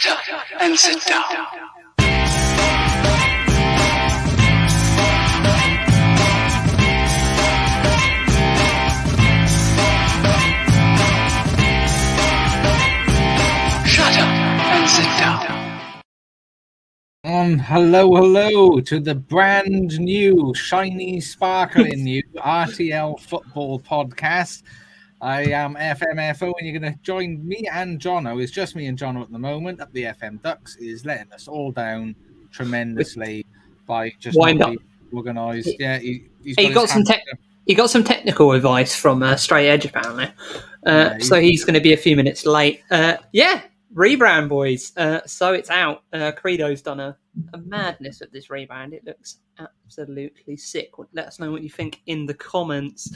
Shut up and sit down. Shut up and sit down. Um, hello, hello to the brand new, shiny, sparkling new RTL football podcast. I am FMFO, and you're going to join me and Jono. It's just me and Jono at the moment. Up the FM Ducks is letting us all down tremendously by just Wind not organised. Yeah, he, he's He got some tech. He got some technical advice from uh, Stray Edge apparently, uh, Yeah, so he's going to be a few minutes late. Uh, yeah, rebrand boys. Uh, so it's out. Uh, Credo's done a, a madness at this rebrand. It looks absolutely sick. Let us know what you think in the comments.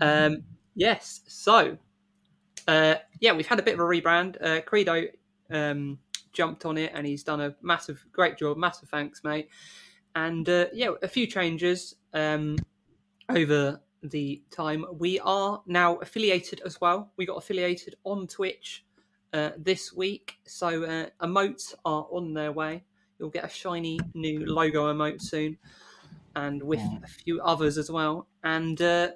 Um, yes. So uh, yeah, we've had a bit of a rebrand. Uh, Credo um, jumped on it, and he's done a massive, great job. Massive thanks, mate. And uh, yeah, a few changes um, over the time. We are now affiliated as well. We got affiliated on Twitch uh, this week, so uh, emotes are on their way. You'll get a shiny new logo emote soon, and with a few others as well. And uh,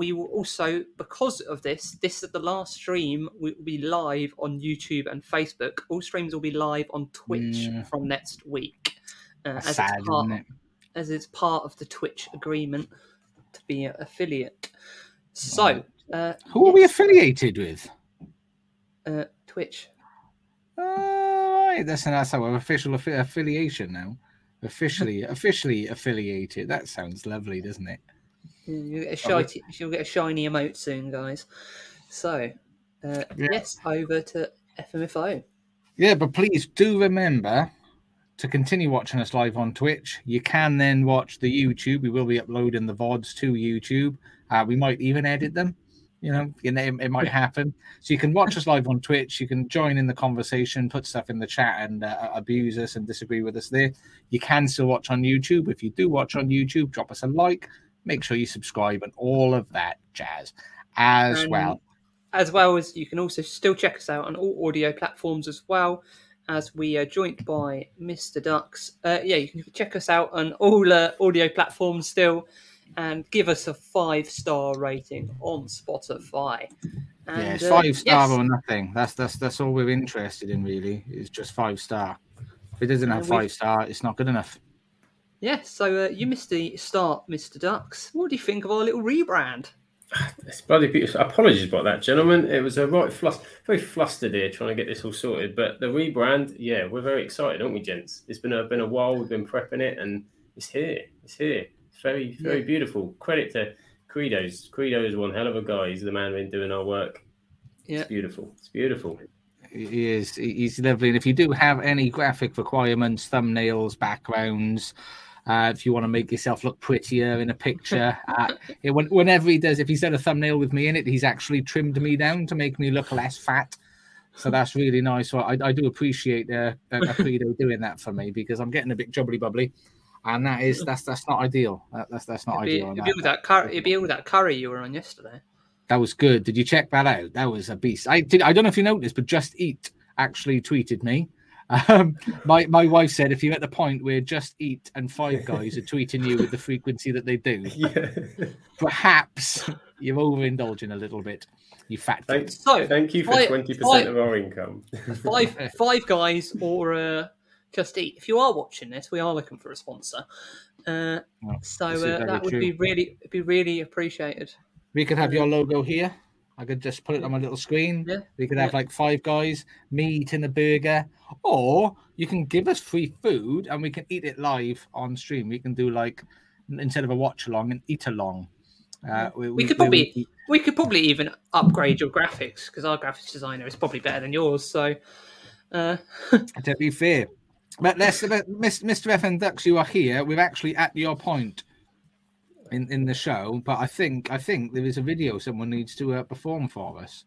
we will also, because of this, this is the last stream. We will be live on YouTube and Facebook. All streams will be live on Twitch Yeah. from next week. Uh, as, sad, it's part, it? as it's part of the Twitch agreement to be an affiliate. So, uh, Who are we affiliated with? uh, Twitch. Uh, right, that's that's our official affi- affiliation now. Officially, officially affiliated. That sounds lovely, doesn't it? You get a shiny, you'll get a shiny emote soon, guys. So, uh, Yeah. yes, over to FMFO. Yeah, but please do remember to continue watching us live on Twitch. You can then watch the YouTube. We will be uploading the VODs to YouTube. Uh, we might even edit them. You know, you know, it, it might happen. So you can watch us live on Twitch. You can join in the conversation, put stuff in the chat, and uh, abuse us and disagree with us there. You can still watch on YouTube. If you do watch on YouTube, drop us a like. Make sure you subscribe and all of that jazz as And well. As well as you can also still check us out on all audio platforms as well, as we are joined by Mr. Ducks. Uh, yeah, you can check us out on all uh, audio platforms still, and give us a five star rating on Spotify. And, yeah, it's uh, five star yes, or nothing. That's that's that's all we're interested in, really. Is just five star. If it doesn't have five star, it's not good enough. Yeah, so uh, you missed the start, Mr. Ducks. What do you think of our little rebrand? It's bloody beautiful. Apologies about that, gentlemen. It was a right flus- very flustered here trying to get this all sorted. But the rebrand, yeah, we're very excited, aren't we, gents? It's been a been a while. We've been prepping it, and it's here. It's here. It's very, very beautiful. Credit to Credos. Credo is one hell of a guy. He's the man who's been doing our work. Yeah. It's beautiful. It's beautiful. He is. He's lovely. And if you do have any graphic requirements, thumbnails, backgrounds, uh, if you want to make yourself look prettier in a picture, uh, it, when, whenever he does, if he's done a thumbnail with me in it, he's actually trimmed me down to make me look less fat. So that's really nice. So I, I do appreciate uh, uh, Credo doing that for me because I'm getting a bit jubbly bubbly, and that is that's that's not ideal. That, that's that's not It'd be, ideal. it'd be all that curry. It'd be all that curry you were on yesterday. That was good. Did you check that out? That was a beast. I did. I don't know if you noticed, but Just Eat actually tweeted me. Um, my my wife said if you're at the point where Just Eat and Five Guys are tweeting you with the frequency that they do, Yeah. perhaps you're overindulging a little bit. You fat Thank, kid. So, thank you for twenty percent of our income. Five Five Guys or uh, Just Eat. If you are watching this, we are looking for a sponsor. Uh, Well, so uh, that would true. be really be really appreciated. We could have your logo here. I could just put it on my little screen. Yeah, We could have yeah. like five guys, me eating a burger, or you can give us free food and we can eat it live on stream. We can do like instead of a watch along, an eat along. Uh, We could probably eat- we could probably even upgrade your graphics because our graphics designer is probably better than yours. So, uh, to be fair. But let's, Mis- Mr. FM Ducks, you are here. We're actually at your point in, in the show, but I think I think there is a video someone needs to uh, perform for us.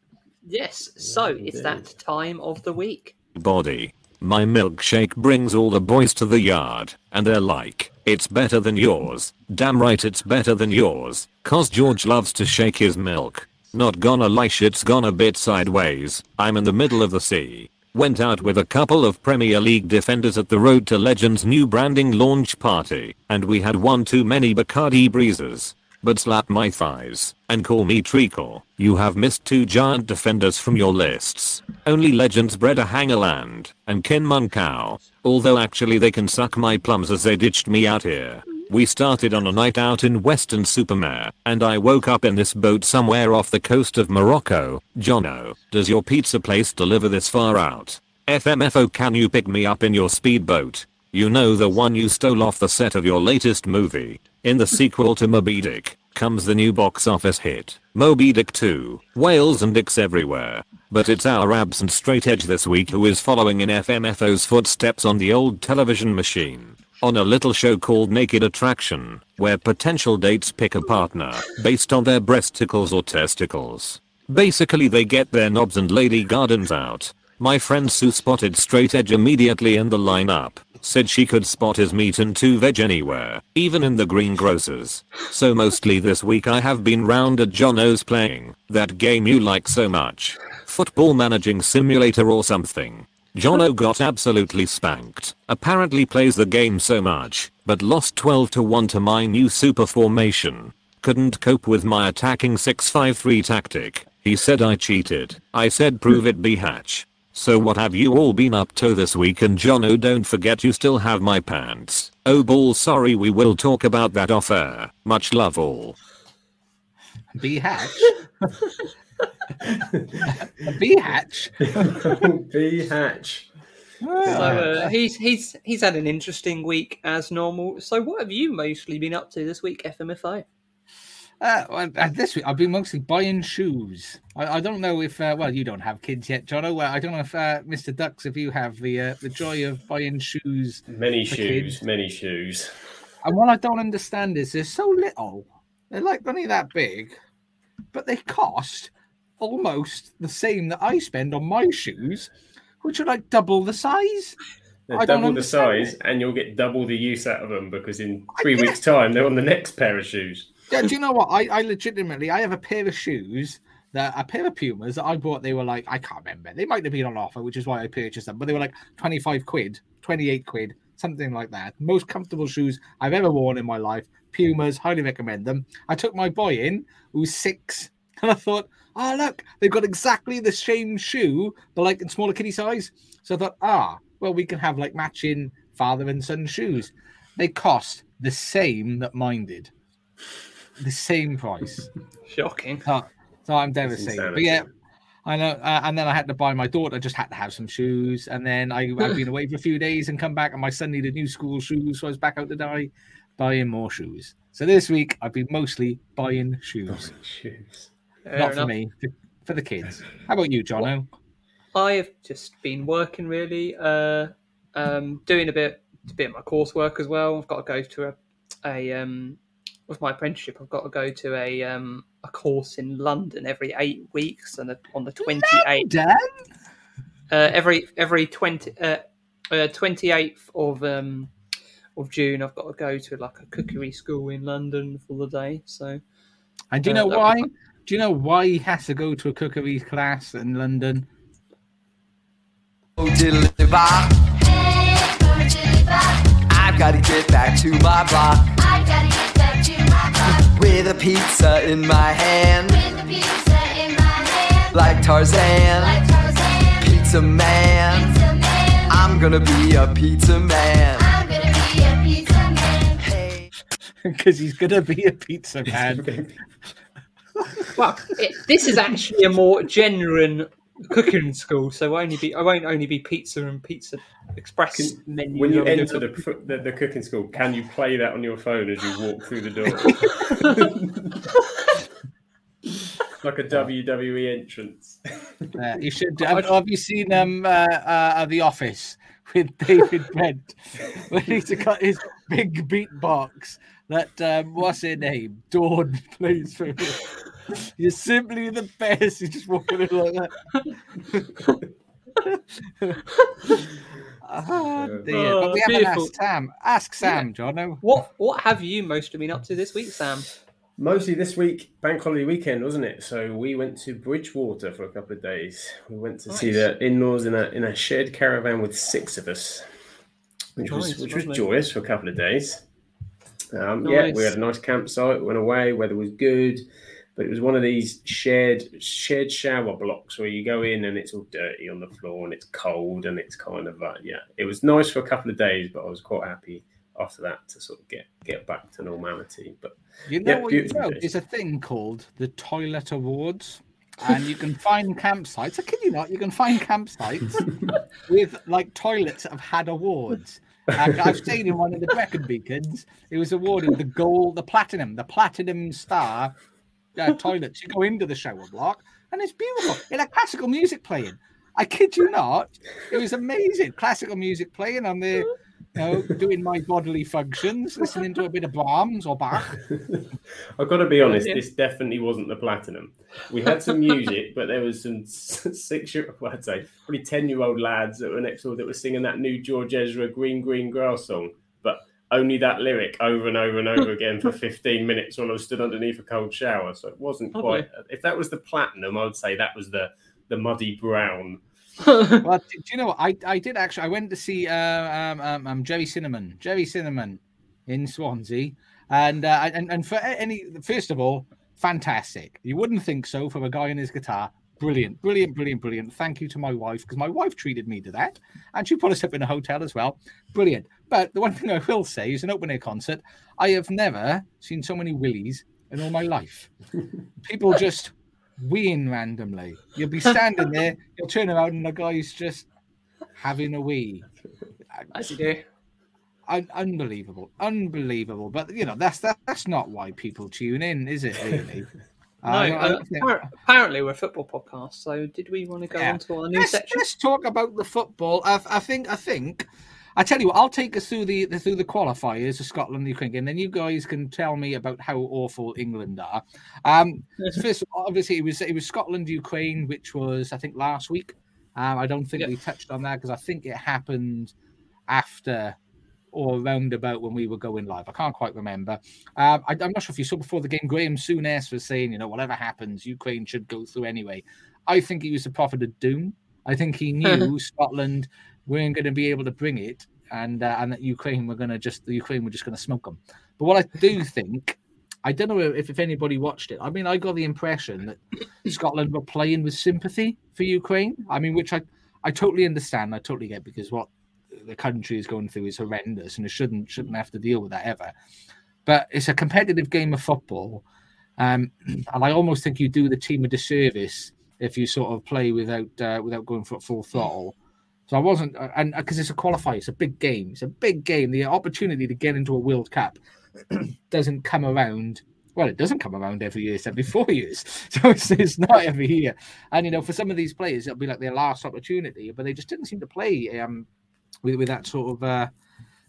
yes, so it's that time of the week. body. My milkshake brings all the boys to the yard, and they're like, it's better than yours. Damn right it's better than yours, cause George loves to shake his milk. Not gonna lie shit's gone a bit sideways, I'm in the middle of the sea. Went out with a couple of Premier League defenders at the Road to Legends new branding launch party, and we had one too many Bacardi breezes. But slap my thighs and call me treacle. You have missed two giant defenders from your lists. Only Legends Brede Hangeland and Ken Monkou. Although actually they can suck my plums as they ditched me out here. We started on a night out in Weston-super-Mare, and I woke up in this boat somewhere off the coast of Morocco. Jono, does your pizza place deliver this far out? FMFO can you pick me up in your speedboat? You know the one you stole off the set of your latest movie. In the sequel to Moby Dick, comes the new box office hit, Moby Dick 2, whales and dicks everywhere. But it's our absent straight edge this week who is following in FMFO's footsteps on the old television machine. On a little show called Naked Attraction, where potential dates pick a partner based on their breasticles or testicles. Basically they get their knobs and lady gardens out. My friend Sue spotted straight edge immediately in the lineup. Said she could spot his meat and two veg anywhere, even in the greengrocers. So mostly this week I have been round at Jono's playing that game you like so much. Football managing simulator or something. Jono got absolutely spanked. Apparently plays the game so much, but lost 12 to 1 to my new super formation. Couldn't cope with my attacking 653 tactic. He said I cheated. I said prove it be hatch. So what have you all been up to this week and Jono don't forget you still have my pants. Oh ball sorry we will talk about that off air. Much love all. Bee hatch. a bee hatch. B hatch. So uh, he's he's he's had an interesting week as normal. So what have you mostly been up to this week, FMFO? Uh, uh, this week I've been mostly buying shoes. I, I don't know if uh, well you don't have kids yet, Jono. Well, I don't know if uh, Mr. Ducks, if you have the uh, the joy of buying shoes. Many shoes, kids. many shoes. And what I don't understand is they're so little. They're like only that big, but they cost almost the same that I spend on my shoes, which are like double the size. They're double the size, and you'll get double the use out of them because in three weeks' time they're on the next pair of shoes. Yeah, do you know what? I, I legitimately I have a pair of shoes that a pair of Pumas that I bought. They were like I can't remember. They might have been on offer, which is why I purchased them. But they were like twenty five quid, twenty eight quid, something like that. Most comfortable shoes I've ever worn in my life. Pumas, highly recommend them. I took my boy in, who's six, and I thought, oh look, they've got exactly the same shoe, but like in smaller kitty size. So I thought, ah, well we can have like matching father and son shoes. They cost the same that mine did the same price. Shocking. So, so I'm devastated. But yeah, I know. Uh, and then I had to buy my daughter. Just had to have some shoes. And then I, I've been away for a few days and come back, and my son needed new school shoes, so I was back out to die. buying more shoes. So this week I've been mostly buying shoes. Shoes. Fair Not for me, for, the kids. How about you, Jono? I have just been working really, uh, um, doing a bit, a bit of my coursework as well. I've got to go to a, a um, with my apprenticeship. I've got to go to a um, a course in London every eight weeks, and on the twenty eighth, uh, every every twenty twenty eighth of um of June, I've got to go to like a cookery school in London for the day. So And do you Uh, know why? Be fun. Do you know why he has to go to a cookery class in London? Oh, diddly bop. I've got to get back to my block with a pizza in my hand, like Tarzan, pizza man. I'm gonna be a pizza man. Hey. Because he's gonna be a pizza man. Well, it, this is actually a more genuine cooking school, so I only be I won't only be pizza and pizza express Can- menu. When you I'll enter the- the, the the cooking school, can you play that on your phone as you walk through the door? like a WWE entrance. Uh, you should. Have, have you seen um uh, uh The Office with David Brent when he's got his big beatbox that um what's her name Dawn plays for him. You're simply the best. You're just walking in like that. Ah, dear. Oh, but we haven't beautiful. asked Sam. Ask Sam, Jono. What what have you mostly been up to this week, Sam? Mostly this week, bank holiday weekend, wasn't it? So we went to Bridgewater for a couple of days. We went to see Nice. the in-laws in a in a shared caravan with six of us, which was Nice, which was lovely. joyous for a couple of days. Um, Yeah, we Nice. had a nice campsite. Went away. Weather was good, but it was one of these shared shared shower blocks where you go in and it's all dirty on the floor and it's cold and it's kind of uh, yeah. It was nice for a couple of days, but I was quite happy after that to sort of get get back to normality. But You know Yeah, what you know? There's a thing called the Toilet Awards, and you can find campsites. I kid you not, you can find campsites with like toilets that have had awards. And I've stayed in one of the Brecon Beacons. It was awarded the gold, the platinum, the platinum star uh, toilets. You go into the shower block, and it's beautiful. It had classical music playing. I kid you not, it was amazing. Classical music playing. I'm there, you know, doing my bodily functions, listening to a bit of Brahms or Bach. I've got to be honest, this definitely wasn't the platinum. We had some music, but there was some six year, well, I'd say probably 10 year old lads that were next door that were singing that new George Ezra Green Green Grass song, but only that lyric over and over and over again for 15 minutes while I was stood underneath a cold shower. So it wasn't Lovely. quite, if that was the platinum, I would say that was the, the muddy brown. well, do you know what? I, I did actually. I went to see uh, um, um, um, Gerry Cinnamon, Gerry Cinnamon in Swansea, and uh, and and for any first of all, fantastic. You wouldn't think so from a guy on his guitar. Brilliant, brilliant, brilliant, brilliant. Thank you to my wife because my wife treated me to that, and she put us up in a hotel as well. Brilliant. But the one thing I will say is, an open air concert, I have never seen so many willies in all my life. People just weeing randomly. You'll be standing there, you'll turn around, and the guy's just having a wee. As you do. Un- unbelievable, unbelievable. But you know, that's that, that's not why people tune in, is it? Really? No, uh, don't think- appar- apparently we're a football podcast. So did we want to go Yeah. on to our new let's, section? let's talk about the football. I, I think. I think. I tell you what. I'll take us through the, the through the qualifiers of Scotland, Ukraine, game. Then you guys can tell me about how awful England are. Um, first, of all, obviously, it was it was Scotland, Ukraine, which was I think last week. Um, I don't think Yeah. we touched on that because I think it happened after or around about when we were going live. I can't quite remember. Um, I, I'm not sure if you saw before the game. Graham Souness was saying, you know, whatever happens, Ukraine should go through anyway. I think he was the prophet of doom. I think he knew Scotland weren't going to be able to bring it, and uh, and that Ukraine were going to just the Ukraine were just going to smoke them. But what I do think, I don't know if, if anybody watched it. I mean, I got the impression that Scotland were playing with sympathy for Ukraine. I mean, which I I totally understand. I totally get because what the country is going through is horrendous, and it shouldn't shouldn't have to deal with that ever. But it's a competitive game of football, um, and I almost think you do the team a disservice if you sort of play without uh, without going for full throttle. So I wasn't, uh, and because it's a qualifier, it's a big game. It's a big game. The opportunity to get into a World Cup doesn't come around. Well, it doesn't come around every year; it's every four years. So it's, it's not every year. And you know, for some of these players, it'll be like their last opportunity, but they just didn't seem to play um, with with that sort of. Uh,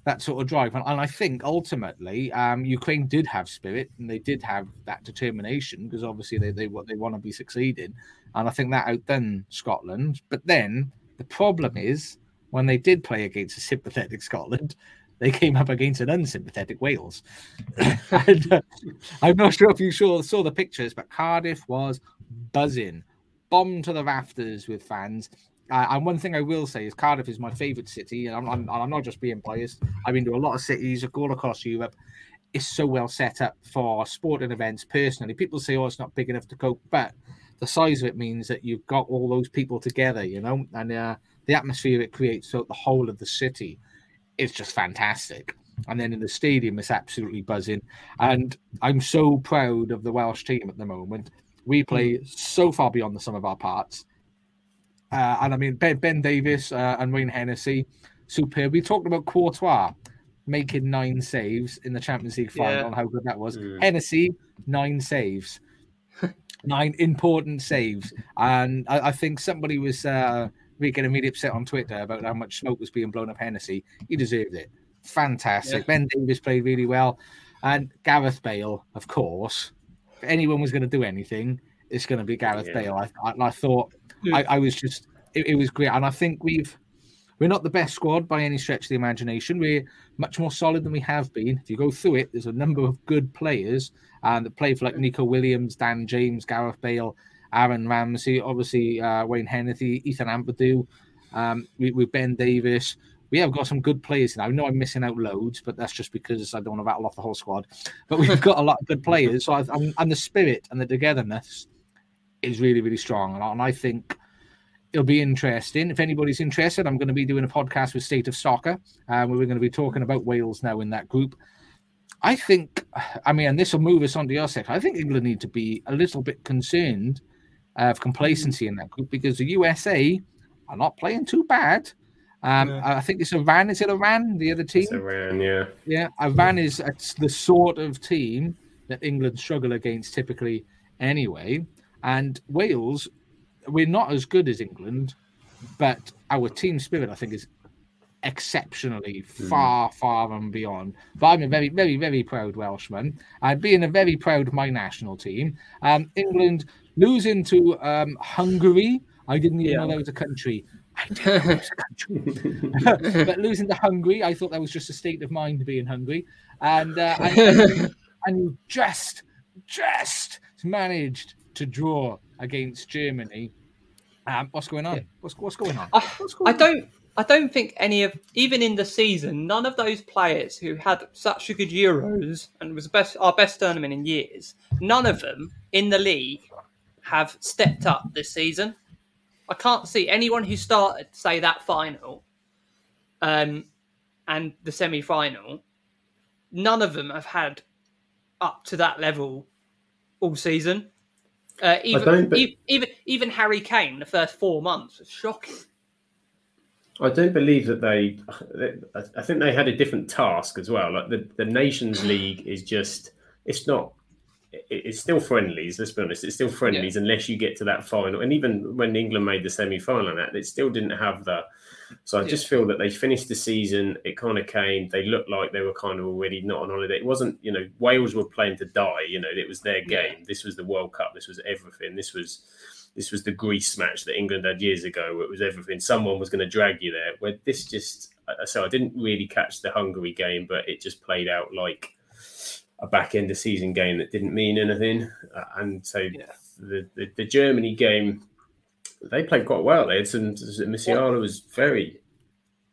that sort of drive. And, and I think ultimately, um, Ukraine did have spirit and they did have that determination because obviously they they they want to be succeeding, and I think that outdone Scotland. But then the problem is when they did play against a sympathetic Scotland, they came up against an unsympathetic Wales. and, uh, I'm not sure if you saw, saw the pictures, but Cardiff was buzzing, bombed to the rafters with fans. Uh, and one thing I will say is Cardiff is my favourite city, and I'm, I'm, I'm, not just being biased. I've been to a lot of cities all across Europe. It's so well set up for sporting events. Personally, people say, "Oh, it's not big enough to cope," but the size of it means that you've got all those people together, you know, and uh, the atmosphere it creates throughout the whole of the city is just fantastic. And then in the stadium, it's absolutely buzzing. And I'm so proud of the Welsh team at the moment. We play so far beyond the sum of our parts. Uh, and I mean, Ben, ben Davies uh, and Wayne Hennessy, superb. We talked about Courtois making nine saves in the Champions League final Yeah. and how good that was. Mm. Hennessy, nine saves, nine important saves. And I, I think somebody was uh, really getting really upset on Twitter about how much smoke was being blown up Hennessy. He deserved it. Fantastic. Yeah. Ben Davies played really well. And Gareth Bale, of course. If anyone was going to do anything, it's going to be Gareth Yeah. Bale. I, I, I thought I, I was just, it, it was great. And I think we've, we're not the best squad by any stretch of the imagination. We're much more solid than we have been. If you go through it, there's a number of good players and that play for like Neco Williams, Dan James, Gareth Bale, Aaron Ramsey, obviously uh, Wayne Hennessy, Ethan Ampadu, um, we, with Ben Davies. We have got some good players now. I know I'm missing out loads, but that's just because I don't want to rattle off the whole squad. But we've got a lot of good players. So I, and, and the spirit and the togetherness is really, really strong. And I think it'll be interesting. If anybody's interested, I'm going to be doing a podcast with State of Soccer, um, where we're going to be talking about Wales now in that group. I think, I mean, and this will move us on to your sector. I think England need to be a little bit concerned of complacency in that group because the USA are not playing too bad. Um, I think it's Iran. Is it Iran? The other team? It's Iran, yeah. Yeah, Iran is it's the sort of team that England struggle against typically anyway. And Wales, we're not as good as England, but our team spirit, I think, is exceptionally far, far and beyond. But I'm a very, very, very proud Welshman. And being a very proud of my national team. Um, England losing to um, Hungary. I didn't even Yeah. know that was a country. I didn't know was a country. but losing to Hungary, I thought that was just a state of mind being hungry. And uh, and, and, and you just, just managed to draw against Germany. Um, what's going on? What's what's going on? I, What's I going on? don't. I don't think any of, even in the season, none of those players who had such a good Euros and was best our best tournament in years, none of them in the league have stepped up this season. I can't see anyone who started, say, that final, um, and the semi-final. None of them have had up to that level all season. Uh, even, don't, e- even even Harry Kane, the first four months was shocking. I don't believe that they. I think they had a different task as well. Like the, the Nations League is just. It's not. It- It's still friendlies. Let's be honest. It's still friendlies unless you get to that final. And even when England made the semi final, and that it still didn't have the. So I just feel that they finished the season. It kind of came. They looked like they were kind of already not on holiday. It wasn't. You know, Wales were playing to die. You know, it was their game. This was the World Cup. This was everything. This was this was the Greece match that England had years ago. It was everything. Someone was going to drag you there. Where this just so I didn't really catch the Hungary game, but it just played out like a back end of season game that didn't mean anything. Uh, and so the, the the Germany game, they played quite well. They had some. Musiala was very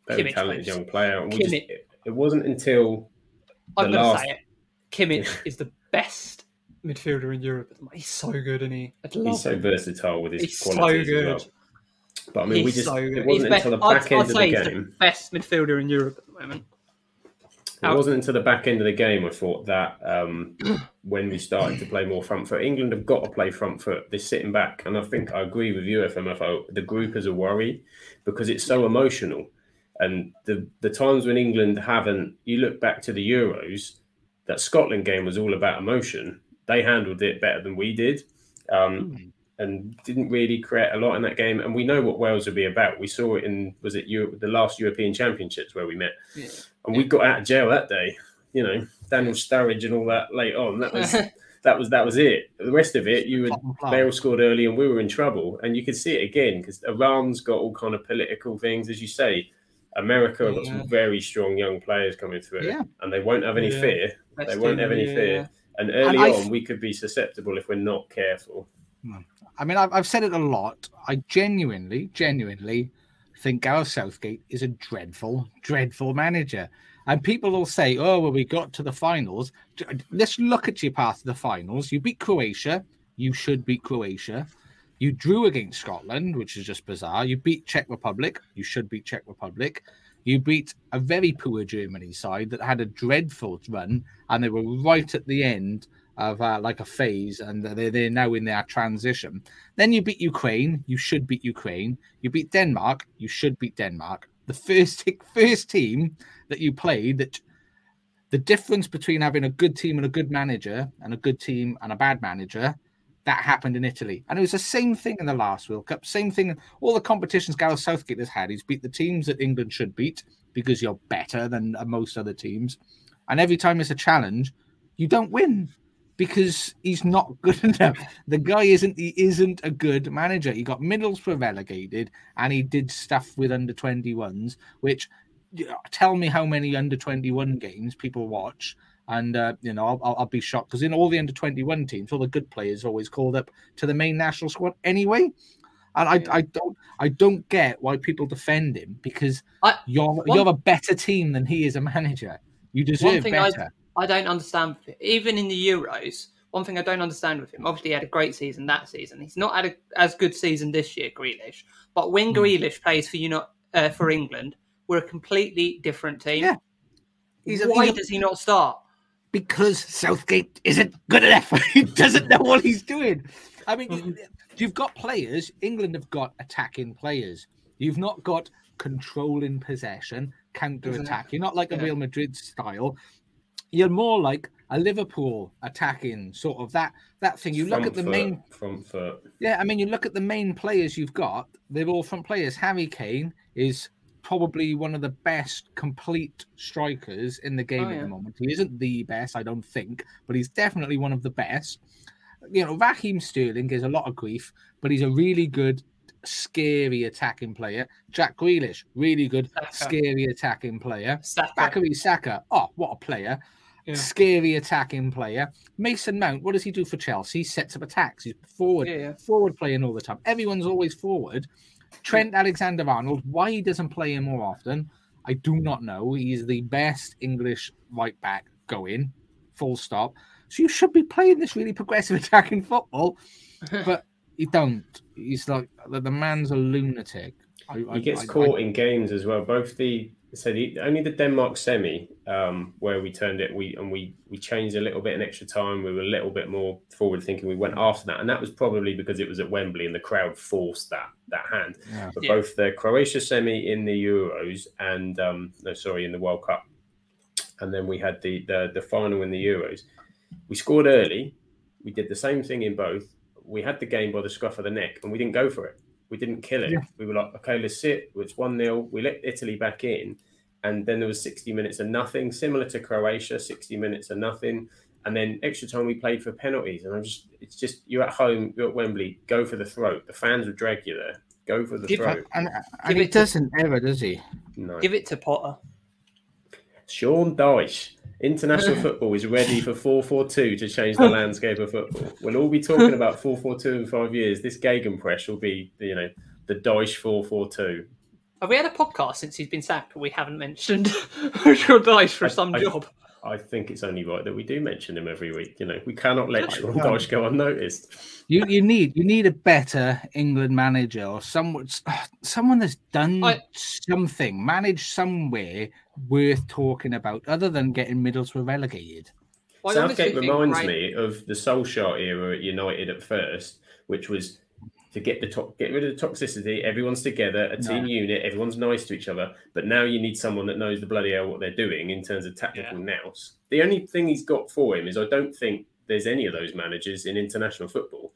very Kimmich talented young player. And we just, Kimmich- it, it wasn't until the I'm going to last say it. Kimmich is the best midfielder in Europe. at the moment. He's so good, isn't he? He's so him. versatile with his He's so qualities as good. well. But I mean, we just so it wasn't He's until the best- I'd- back end I'd of the he's game. best midfielder in Europe at the moment. It wasn't until the back end of the game I thought that um, when we started to play more front foot, England have got to play front foot. They're sitting back, and I think I agree with you, FMFO. The group is a worry because it's so emotional, and the the times when England haven't. You look back to the Euros, that Scotland game was all about emotion. They handled it better than we did. Um, and didn't really create a lot in that game. And we know what Wales would be about. We saw it in was it Europe, the last European Championships where we met, Yeah. and we got out of jail that day. You know, Daniel Sturridge and all that late on. That was that was that was it. The rest of it, you would Plot and plan. they all scored early, and we were in trouble. And you could see it again because Iran's got all kind of political things, as you say. America have got some very strong young players coming through, Yeah. and they won't have any Yeah. fear. They won't have any Yeah. fear. And early I on, we could be susceptible if we're not careful. I mean, I've, I've said it a lot. I genuinely, genuinely think Gareth Southgate is a dreadful, dreadful manager. And people will say, oh, well, we got to the finals. Let's look at your path to the finals. You beat Croatia. You should beat Croatia. You drew against Scotland, which is just bizarre. You beat Czech Republic. You should beat Czech Republic. You beat a very poor Germany side that had a dreadful run, and they were right at the end of uh, like a phase, and they're, they're now in their transition. Then you beat Ukraine. You should beat Ukraine. You beat Denmark. You should beat Denmark. The first first team that you played that the difference between having a good team and a good manager and a good team and a bad manager that happened in Italy. And it was the same thing in the last World Cup. Same thing in all the competitions Gareth Southgate has had. He's beat the teams that England should beat because you're better than most other teams. And every time it's a challenge, you don't win because he's not good enough. The guy isn't he isn't a good manager. He got Middlesbrough relegated and he did stuff with under 21s, which tell me how many under 21 games people watch. And uh, you know I'll, I'll, I'll be shocked because in all the under 21 teams all the good players are always called up to the main national squad anyway. And I, I don't I don't get why people defend him because I- you're one- you're a better team than he is a manager. You deserve thing I- better I don't understand. Even in the Euros, one thing I don't understand with him. Obviously, he had a great season that season. He's not had a, as good season this year, Grealish. But when Hmm. Grealish plays for you not uh, for England, we're a completely different team. Yeah. He's a- Why a- does he not start? because Southgate isn't good enough. he doesn't know what he's doing. I mean, you- you've got players. England have got attacking players. You've not got controlling possession, counter attack. You're not like a Yeah. Real Madrid style. You're more like a Liverpool attacking sort of that that thing. You look at the foot, main front foot. yeah, I mean, you look at the main players you've got, they're all front players. Harry Kane is probably one of the best complete strikers in the game Oh, at yeah. the moment. He isn't the best, I don't think, but he's definitely one of the best. You know, Raheem Sterling gives a lot of grief, but he's a really good, scary attacking player. Jack Grealish, really good, Saka. scary attacking player. Saka. Bakary Saka, oh, what a player. Yeah. Scary attacking player. Mason Mount, what does he do for Chelsea? He sets up attacks. He's forward, Yeah, yeah. forward playing all the time. Everyone's always forward. Trent Alexander Arnold, why he doesn't play him more often, I do not know. He's the best English right back going, full stop. So you should be playing this really progressive attacking football, but you don't. He's like the, the man's a lunatic. I, I- He gets I- caught I- in games as well. Both the so the, only the Denmark semi um, where we turned it, we and we we changed a little bit in extra time. We were a little bit more forward thinking. We went after that, and that was probably because it was at Wembley and the crowd forced that that hand. Yeah. But Yeah. both the Croatia semi in the Euros and um, no, sorry, in the World Cup, and then we had the the, the final in the Euros. We scored early. We did the same thing in both. We had the game by the scruff of the neck, and we didn't go for it. We didn't kill it. Yeah. We were like, okay, let's sit. It's one 0 We let Italy back in, and then there was sixty minutes of nothing, similar to Croatia. Sixty minutes of nothing, and then extra time we played for penalties. And I'm just, it's just you're at home, you're at Wembley. Go for the throat. The fans will drag you there. Go for the Give- throat. and, and he it to- doesn't ever, does he? No. Give it to Potter. Sean Dyche. International football is ready for 4-4-2 to change the landscape of football. We'll all be talking about 4-4-2 in five years. This Gegenpress will be, you know, the Deutsch 4-4-2. Have we had a podcast since he's been sacked? We haven't mentioned Dyche for I- some I- job. I think it's only right that we do mention him every week. You know, we cannot let Sean Yeah. Dyche go unnoticed. You you need you need a better England manager or someone someone that's done I- something, managed somewhere worth talking about, other than getting Middlesbrough relegated. Well, I honestly Southgate think reminds right- me of the Solskjaer era at United at first, which was to get the top, get rid of the toxicity. Everyone's together, a team unit. Everyone's nice to each other. But now you need someone that knows the bloody hell what they're doing in terms of tactical nous. The only thing he's got for him is I don't think there's any of those managers in international football.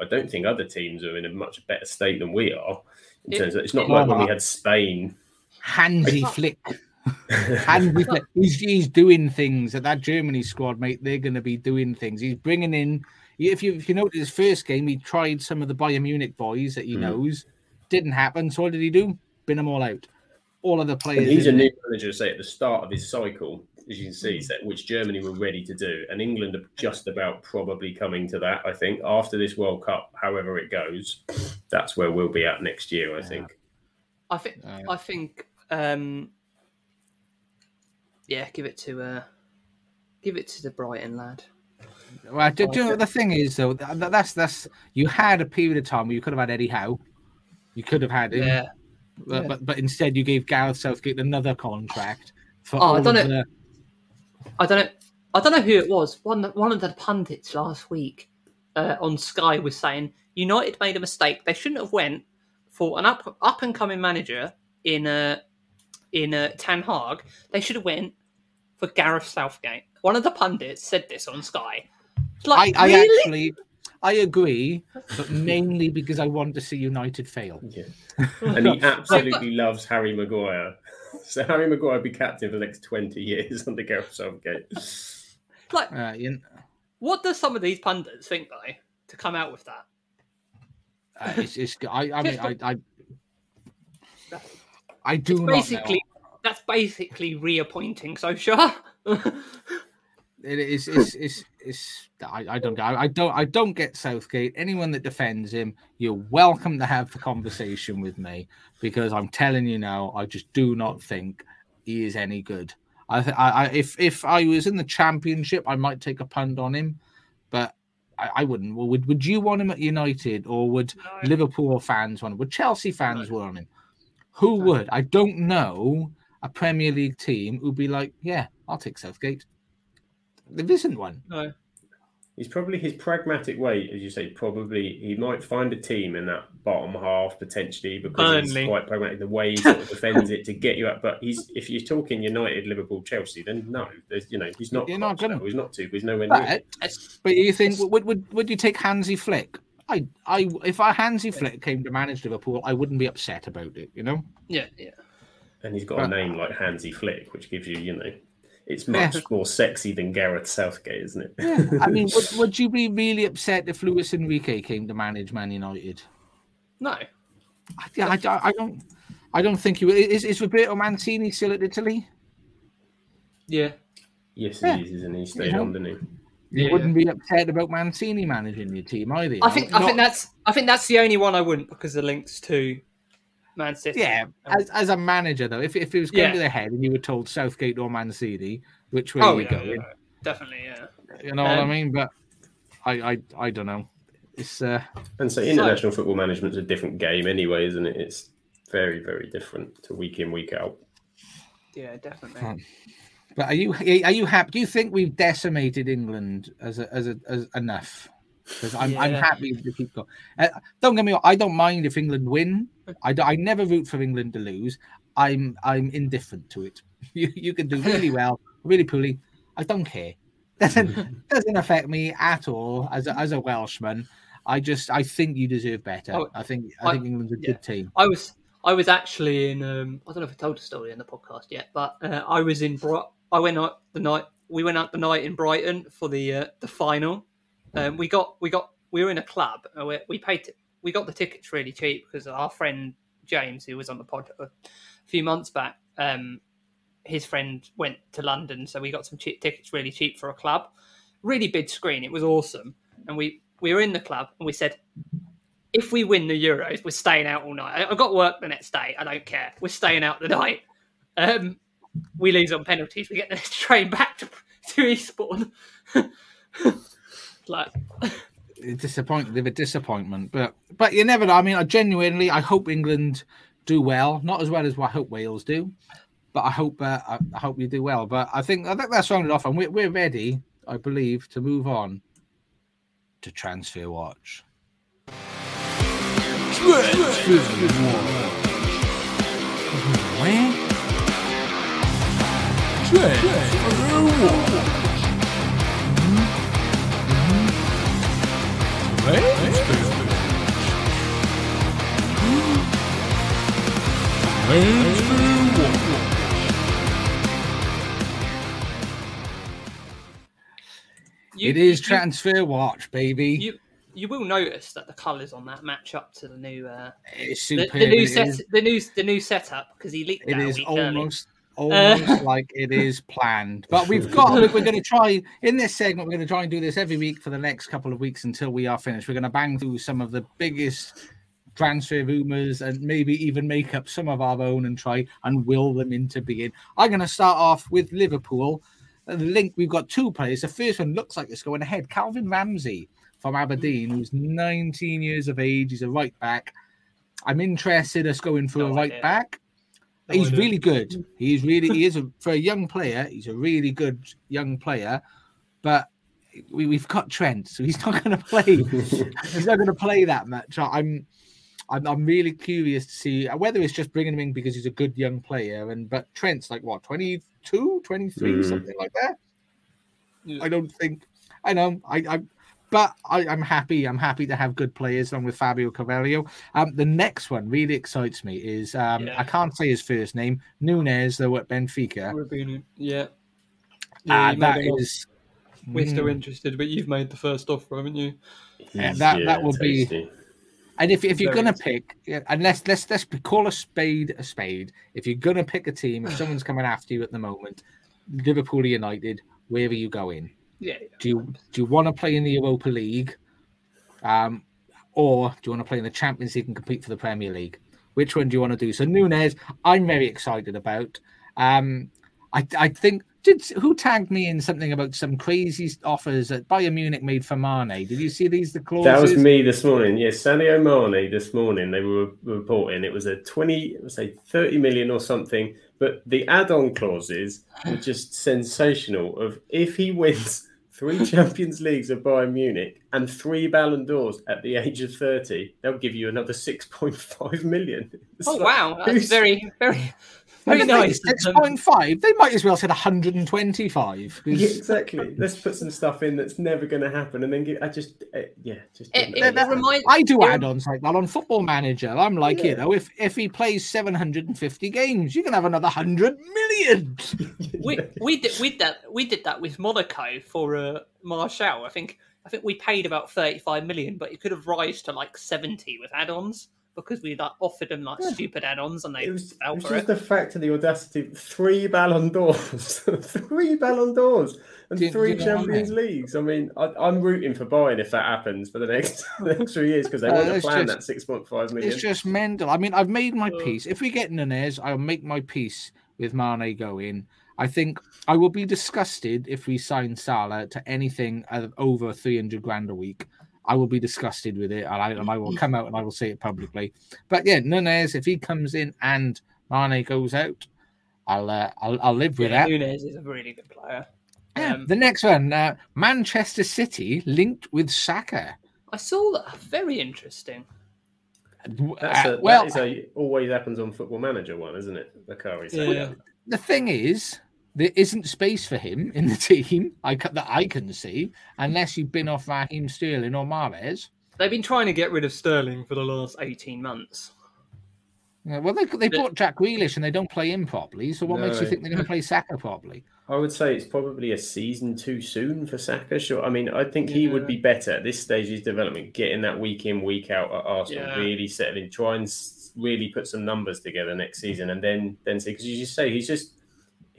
I don't think other teams are in a much better state than we are. In It- terms of, it's not it- like when we had Spain. Hansi Flick. Hansi Flick. He's, he's doing things at that Germany squad, mate. They're going to be doing things. He's bringing in. If you if you notice his first game, he tried some of the Bayern Munich boys that he Mm. knows. Didn't happen. So what did he do? Bin them all out. All of the players. And he's a new there. manager, say at the start of his cycle, as you can see, Mm. which Germany were ready to do, and England are just about probably coming to that. I think after this World Cup, however it goes, that's where we'll be at next year. I think. I think I think um yeah, give it to uh give it to the Brighton lad. Well, do, do you know the thing is though? That, that's that's you had a period of time where you could have had Eddie Howe, you could have had him, Yeah. but, Yeah. but but instead you gave Gareth Southgate another contract for Oh, I don't know. the- I don't know I don't know who it was. One one of the pundits last week uh, on Sky was saying United made a mistake. They shouldn't have went for an up up and coming manager in uh, in uh, Ten Hag. They should have went for Gareth Southgate. One of the pundits said this on Sky. It's Like, I, I really? actually I agree, but mainly because I want to see United fail. Yeah. and he absolutely loves Harry Maguire. So Harry Maguire will be captain for the next twenty years under Gareth Southgate. like Uh, you kn- what do some of these pundits think though to come out with that? uh, it's, it's, I, I mean, I, I, I do It's not know. basically that's basically reappointing Solskjaer. It is. It's. It's. it's I, I don't. I, I don't. I don't get Southgate. Anyone that defends him, you're welcome to have the conversation with me because I'm telling you now, I just do not think he is any good. I, th- I, I if if I was in the championship, I might take a punt on him, but I, I wouldn't. Well, would would you want him at United or would Liverpool fans want him? Would Chelsea fans want him? Who would? I don't know a Premier League team who'd be like, yeah, I'll take Southgate. There isn't one. no. He's probably his pragmatic way, as you say. Probably he might find a team in that bottom half potentially because Burnley. he's quite pragmatic. The way he sort of defends it to get you up, but he's if you're talking United, Liverpool, Chelsea, then no, there's you know he's not. You're not Klopp's gonna- He's not too. He's nowhere near. But, but you think would would would you take Hansi Flick? I I if I Hansi Flick came to manage Liverpool, I wouldn't be upset about it. You know. Yeah, yeah. And he's got But- a name like Hansi Flick, which gives you, you know, it's much more sexy than Gareth Southgate, isn't it? Yeah. I mean, would, would you be really upset if Luis Enrique came to manage Man United? No. I, yeah, I, I, I don't. I don't think you is. Is Roberto Mancini still at Italy? Yeah. yes, Yeah. he is, isn't he? He Stayed Yeah. on, didn't he? You Yeah. wouldn't be upset about Mancini managing your team either. I know? think I think that's I think that's the only one I wouldn't because the links to Man City. Yeah, as, as a manager though, if, if it was going Yeah. to the head and you were told Southgate or Man City, which way Oh, are you yeah, going? yeah, definitely, yeah. You know what I Um, mean? But I, I, I don't know. It's uh, And so international football management's a different game anyway, isn't it? It's very, very different to week in, week out. Yeah, definitely. but are you are you happy? Do you think we've decimated England as a, as a, as enough? Because I'm I'm happy to keep going. Uh, don't get me wrong. I don't mind if England win. I, I never root for England to lose. I'm I'm indifferent to it. You you can do really well, really poorly. I don't care. Doesn't doesn't affect me at all as a, as a Welshman. I just I think you deserve better. Oh, I think I, I- think England's a yeah. good team. I was I was actually in um I don't know if I told the story in the podcast yet, but uh, I was in Bri- I went out the night we went out the night in Brighton for the uh, the final. Um, we got we got we were in a club. We, we paid t- we got the tickets really cheap because our friend James, who was on the pod a few months back, um, his friend went to London, so we got some cheap tickets really cheap for a club. Really big screen. It was awesome, and we we were in the club and we said if we win the Euros, we're staying out all night. I- I've got work the next day. I don't care. We're staying out the night. Um, we lose on penalties. We get the train back to, to Eastbourne. like, disappointed with a disappointment, but but you never know. I mean, I genuinely I hope England do well, not as well as I hope Wales do, but I hope uh, I, I hope you do well. But I think I think that's rounded off, and we're we're ready, I believe, to move on to transfer watch. You, it is you- transfer watch, baby. You you will notice that the colours on that match up to the new uh, the, the new set the new the new setup because he leaked it is early. Almost almost like it is planned. But we've got we're going to try in this segment. We're going to try and do this every week for the next couple of weeks until we are finished. We're going to bang through some of the biggest transfer rumors and maybe even make up some of our own and try and will them into being. I'm going to start off with Liverpool. Uh, The link we've got two players. The first one looks like it's going ahead. Calvin Ramsay from Aberdeen, who's 19 years of age. He's a right back. I'm interested us going for No a right idea. back. He's idea. really good. He's really he is a for a young player. He's a really good young player, but we, we've got Trent, so he's not going to play. he's not going to play that much. I'm, I'm, I'm really curious to see whether it's just bringing him in because he's a good young player, and but Trent's like what 22, 23, Mm. something like that. Yeah. I don't think. I know. I. I but I, I'm happy. I'm happy to have good players along with Fabio Carvalho. Um, the next one really excites me. Is um, Yeah. I can't say his first name. Nunez, though at Benfica. Rabinu. Yeah. Ah, you made that an offer. is. We're still Mm. interested, but you've made the first offer, haven't you? Yeah, that- that would be- And if, if you're gonna pick, yeah, and let's let's let's call a spade a spade. If you're gonna pick a team, if someone's coming after you at the moment, Liverpool or United, where are you going? Yeah. Do you do you want to play in the Europa League, um, or do you want to play in the Champions League and compete for the Premier League? Which one do you want to do? So Nunez, I'm very excited about. Um, I I think did who tagged me in something about some crazy offers that Bayern Munich made for Mane? Did you see these the clauses? That was me this morning. Yes, Sadio Mane this morning. They were reporting it was a twenty, say thirty million or something. But the add-on clauses were just sensational. Of if he wins three Champions Leagues of Bayern Munich and three Ballon d'Ors at the age of thirty, they'll give you another six point five million. It's Oh like, wow, that's who's- very very very I think nice. Six point five. They might as well said one hundred and twenty-five. Yeah, exactly. Let's put some stuff in that's never going to happen, and then get. I just, uh, yeah, just. It, it, know. it reminds. I do add-ons like that on Football Manager. I'm like, you know, if if he plays 750 games, you can have another hundred million. we we did we did that we did that with Monaco for uh, Martial. I think I think we paid about thirty five million, but it could have rise to like seventy with add-ons because we like offered them like stupid add-ons and they It was, fell it was for just it. the fact of the audacity. Three Ballon d'Ors, three Ballon d'Ors, and Do three do you know what I Champions mean? Leagues. I mean, I, I'm rooting for Bayern if that happens for the next the next three years because they Uh, want to it's plan just- that six point five million. It's just mental. I mean, I've made my Uh. peace. If we get Nunez, I'll make my peace with Mane going. I think I will be disgusted if we sign Salah to anything of over 300 grand a week. I will be disgusted with it, and I, and I will come out and I will say it publicly. But yeah, Nunez, if he comes in and Mane goes out, I'll uh, I'll, I'll live with Yeah, that. Nunez is a really good player. Yeah, Um, the next one, uh, Manchester City linked with Saka. I saw that. Very interesting. That's Uh, well, that is a always happens on Football Manager one, isn't it? Bakari said Yeah. that. the thing is, there isn't space for him in the team I that I can see, unless you've been off Raheem Sterling or Mahrez. They've been trying to get rid of Sterling for the last eighteen months. Yeah, well, they they bought Jack Grealish and they don't play him properly. So what makes you think they're going to play Saka properly? I would say it's probably a season too soon for Saka. Sure, I mean, I think he would be better at this stage of his development, getting that week in, week out at Arsenal, Yeah. really settling, try and really put some numbers together next season, and then then see because you just say he's just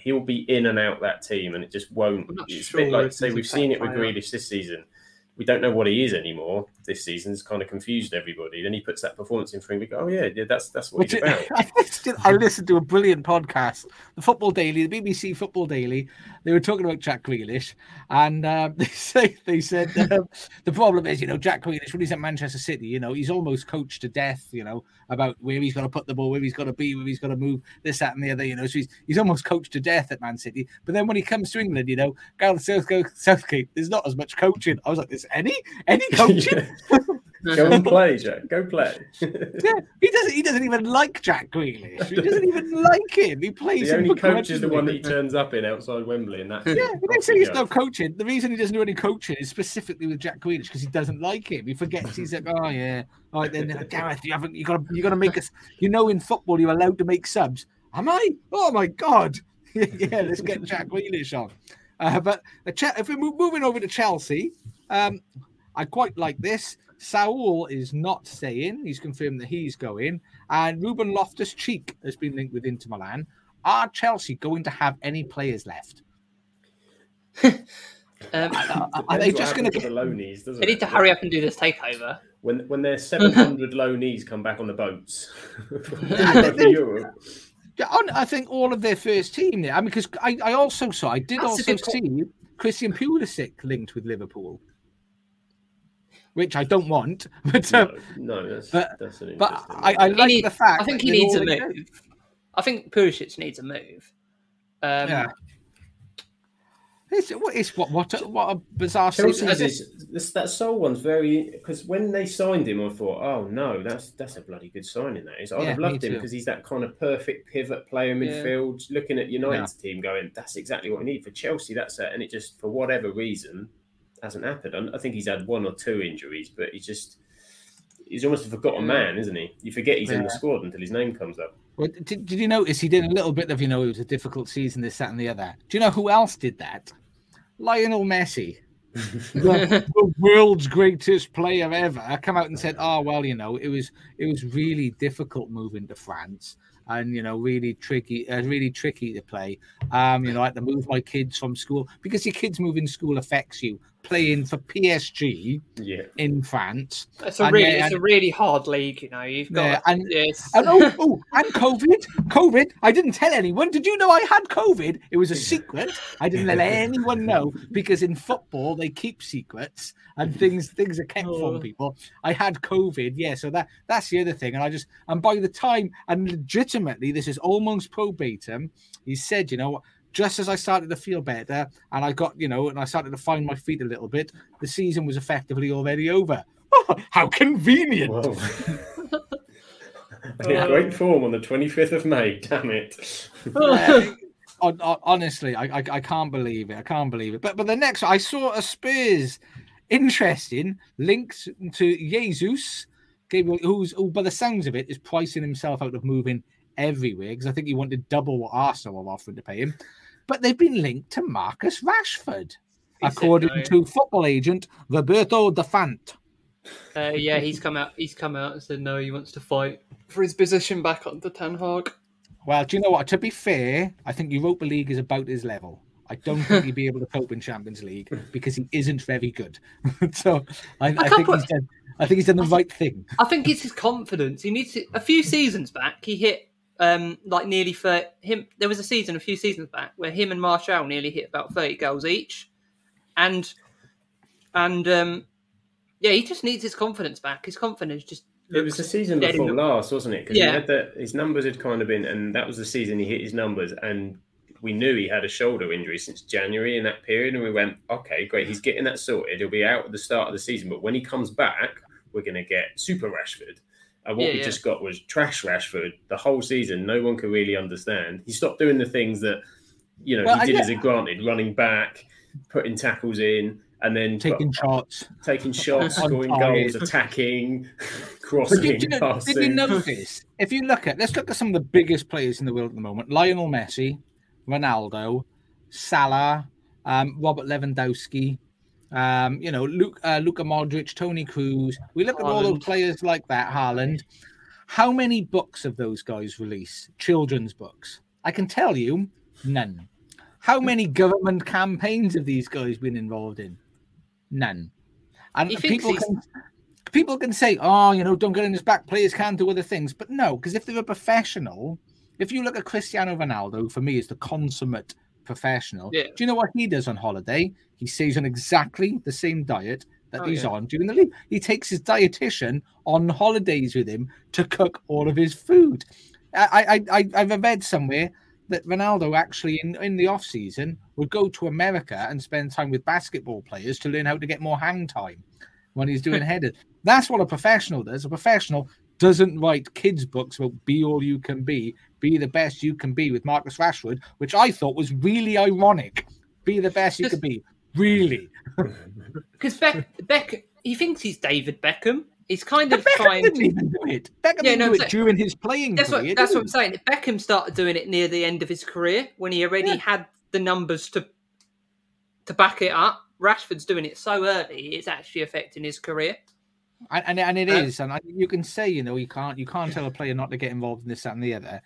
he'll be in and out that team, and it just won't. It's a bit like say we've seen it with player. Grealish this season. We don't know what he is anymore. This season's kind of confused everybody. Then he puts that performance in for him. We go, oh yeah, yeah, that's that's what Which he's about. I listened- I listened to a brilliant podcast, the Football Daily, the BBC Football Daily. They were talking about Jack Grealish, and uh, they say they said um, the problem is, you know, Jack Grealish when he's at Manchester City, you know, he's almost coached to death, you know, about where he's going to put the ball, where he's going to be, where he's going to move, this, that, and the other, you know. So he's he's almost coached to death at Man City. But then when he comes to England, you know, Gareth Southgate, Southgate, there's not as much coaching. I was like, there's any any coaching? Go and play, Jack. Go play. Yeah, he doesn't. He doesn't even like Jack Grealish. He doesn't even like him. He plays. the only coach is the one that he turns up in outside Wembley, and that's Yeah, he doesn't say he's no coaching. The reason he doesn't do any coaching is specifically with Jack Grealish because he doesn't like him. He forgets. He's like, oh yeah, all right then, uh, Gareth, you haven't. You got to. You got to make us. You know, in football, you're allowed to make subs. Am I? Oh my god. yeah, let's get Jack Grealish on. Uh, but the Che- if we're moving over to Chelsea, um, I quite like this. Saul is not staying. He's confirmed that he's going. And Ruben Loftus Cheek has been linked with Inter Milan. Are Chelsea going to have any players left? Um, Are they just going to the get? loanies? Doesn't they need it? to hurry up and do this takeover. when when their seven hundred loanees come back on the boats for Europe. Yeah, I think all of their first team there. I mean, because I, I also saw, I did That's also see Christian Pulisic linked with Liverpool, which I don't want. But um, No, no, that's but- that's an but. I, I like need- the fact. I think that he needs all a linked. move. I think Pulisic needs a move. Um, Yeah. It's, what is what what a, what a bizarre Chelsea's season. is this, that Saul one's very because when they signed him, I thought, oh no, that's that's a bloody good signing. That is, I'd Yeah, have loved him because he's that kind of perfect pivot player in Yeah. midfield. Looking at United's team, going, that's exactly what we need for Chelsea. That's it, and it just for whatever reason hasn't happened. I- I think he's had one or two injuries, but he's just he's almost a forgotten man, isn't he? You forget he's in the squad until his name comes up. Well, did, did you notice he did a little bit of you know it was a difficult season, this, that, and the other. Do you know who else did that? Lionel Messi, the, the world's greatest player ever, come out and said, "Oh well, you know, it was it was really difficult moving to France." And you know, really tricky, uh, really tricky to play. Um, you know, I had to move my kids from school because your kids moving school affects you. Playing for PSG Yeah, in France, It's a really, yeah, it's a really hard league. You know, you've got Yeah, and- yes. And oh, oh, and COVID, COVID. I didn't tell anyone. Did you know I had COVID? It was a secret. I didn't let anyone know because in football they keep secrets and mm. things things are kept Oh. from people. I had COVID, yeah. So that that's the other thing. And I just and by the time and legitimately, this is almost probatum. He said, you know. Just as I started to feel better, and I got, you know, and I started to find my feet a little bit, the season was effectively already over. How convenient! Whoa. in great form on the 25th of May. Damn it. Yeah, hon- hon- honestly, I, I I can't believe it. I can't believe it. But but the next, I saw a Spurs interesting links to Jesus, Gabriel, who's who by the sounds of it is pricing himself out of moving everywhere because I think he wanted double what Arsenal were offering to pay him. But they've been linked to Marcus Rashford, according no. to football agent Roberto De Fant. Uh, yeah, he's come out. He's come out and said no. He wants to fight for his position back under Ten Hag. Well, do you know what? To be fair, I think Europa League is about his level. I don't think he'd be able to cope in Champions League because he isn't very good. so I, I, can't think put- he's done. I think he's done the right thing. I think it's his confidence. He needs to. A few seasons back, he hit um like nearly for him. There was a season a few seasons back where him and Martial nearly hit about thirty goals each, and and um yeah, he just needs his confidence back. His confidence just. It was the season before the- last, wasn't it? Because Yeah. he had that his numbers had kind of been, and that was the season he hit his numbers, and we knew he had a shoulder injury since January in that period, and we went, okay, great, he's getting that sorted. He'll be out at the start of the season, but when he comes back, we're going to get Super Rashford. And what Yeah, we yeah. just got was trash Rashford the whole season. No one could really understand. He stopped doing the things that you know Well, he did get- as a granted, running back, putting tackles in, and then Taking shots. taking shots, scoring goals, attacking, But crossing, did, you know, passing. did you notice? If you look at, let's look at some of the biggest players in the world at the moment: Lionel Messi, Ronaldo, Salah, um, Robert Lewandowski. Um, you know, Luke, uh, Luka Modric, Toni Kroos. We look at all those players like that. Haaland. How many books have those guys released? Children's books. I can tell you, none. How many government campaigns have these guys been involved in? None. And He people can people can say, "Oh, you know, don't get in his back. Players can do other things," but no, because if they're a professional, if you look at Cristiano Ronaldo, for me, is the consummate professional. Yeah. Do you know what he does on holiday? He stays on exactly the same diet that Oh, he's yeah. on during the league. He takes his dietitian on holidays with him to cook all of his food. I, I, I I've read somewhere that Ronaldo actually in, in the off season would go to America and spend time with basketball players to learn how to get more hang time. when he's doing headers. That's what a professional does. A professional doesn't write kids' books about be all you can be, be the best you can be with Marcus Rashford, which I thought was really ironic. Be the best you can be. Really. Because Beck, Beck, he thinks he's David Beckham. He's kind of Beckham trying didn't to. even do it. Beckham Yeah, didn't no, do I'm it saying- during his playing That's what that's what I'm saying. Beckham started doing it near the end of his career when he already Yeah. had the numbers to to back it up. Rashford's doing it so early; it's actually affecting his career. And and, and it Uh, is, and I, you can say, you know, you can't you can't tell a player not to get involved in this, that, and the other.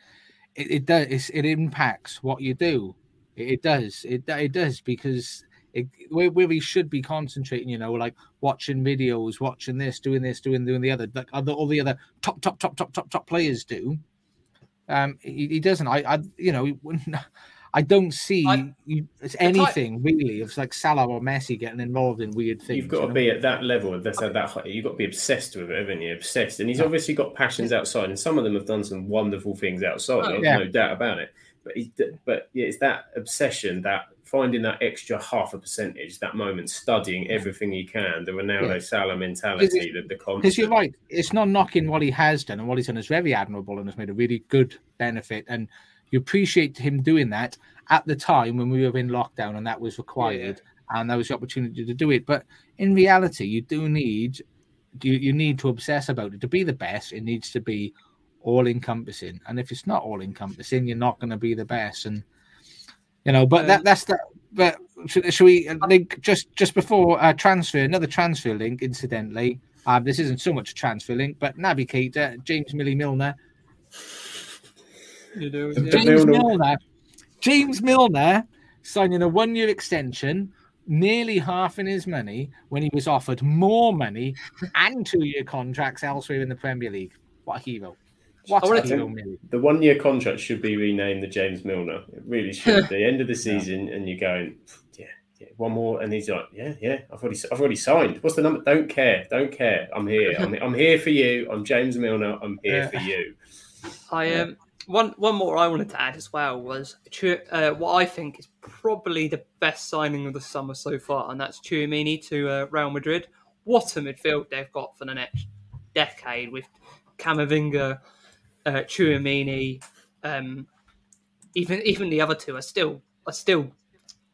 It, it does. It's, it impacts what you do. It, it does. It it does because it, where, where we should be concentrating, you know, like watching videos, watching this, doing this, doing doing the other, like other all the other top top top top top top players do. Um, he, he doesn't. I, I, you know, I don't see I- you, it's type- anything really. It's like Salah or Messi getting involved in weird things. You've got you to know? be at that level. That's at that. high- You've got to be obsessed with it, haven't you? Obsessed, and he's obviously got passions outside, and some of them have done some wonderful things outside. Oh, there's yeah. no doubt about it. But he's, but yeah, it's that obsession, that finding that extra half a percentage, that moment, studying everything he can, the Ronaldo Yeah. Salah mentality, Because the, the Because you're right, it's not knocking what he has done, and what he's done is very admirable and has made a really good benefit. And you appreciate him doing that at the time when we were in lockdown and that was required, and there was the opportunity to do it. But in reality, you do need you, you need to obsess about it to be the best. It needs to be all encompassing, and if it's not all encompassing, you're not going to be the best. And you know, but that Um, that's the. But should, should we link just just before uh, transfer another transfer link? Incidentally, uh, this isn't so much a transfer link, but Naby Keita, James Millie Milner, You know, James Milner- Milner, James Milner signing a one-year extension, nearly half in his money when he was offered more money and two-year contracts elsewhere in the Premier League. What a hero! What I a hero, Millie. The one year contract should be renamed the James Milner. It really should. the end of the season, and you're going, yeah, yeah, one more, and he's like, yeah, yeah, I've already, I've already signed. What's the number? Don't care, don't care. I'm here. I'm, I'm here for you. I'm James Milner. I'm here Yeah. for you. I um one one more I wanted to add as well was uh, what I think is probably the best signing of the summer so far, and that's Tchouameni to uh, Real Madrid. What a midfield they've got for the next decade with Camavinga, uh, Tchouameni, um, even even the other two are still are still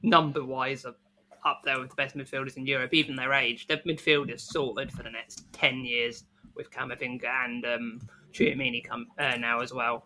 number wise up there with the best midfielders in Europe, even their age. Their midfield is sorted for the next ten years with Camavinga and um, Tchouameni come uh, now as well.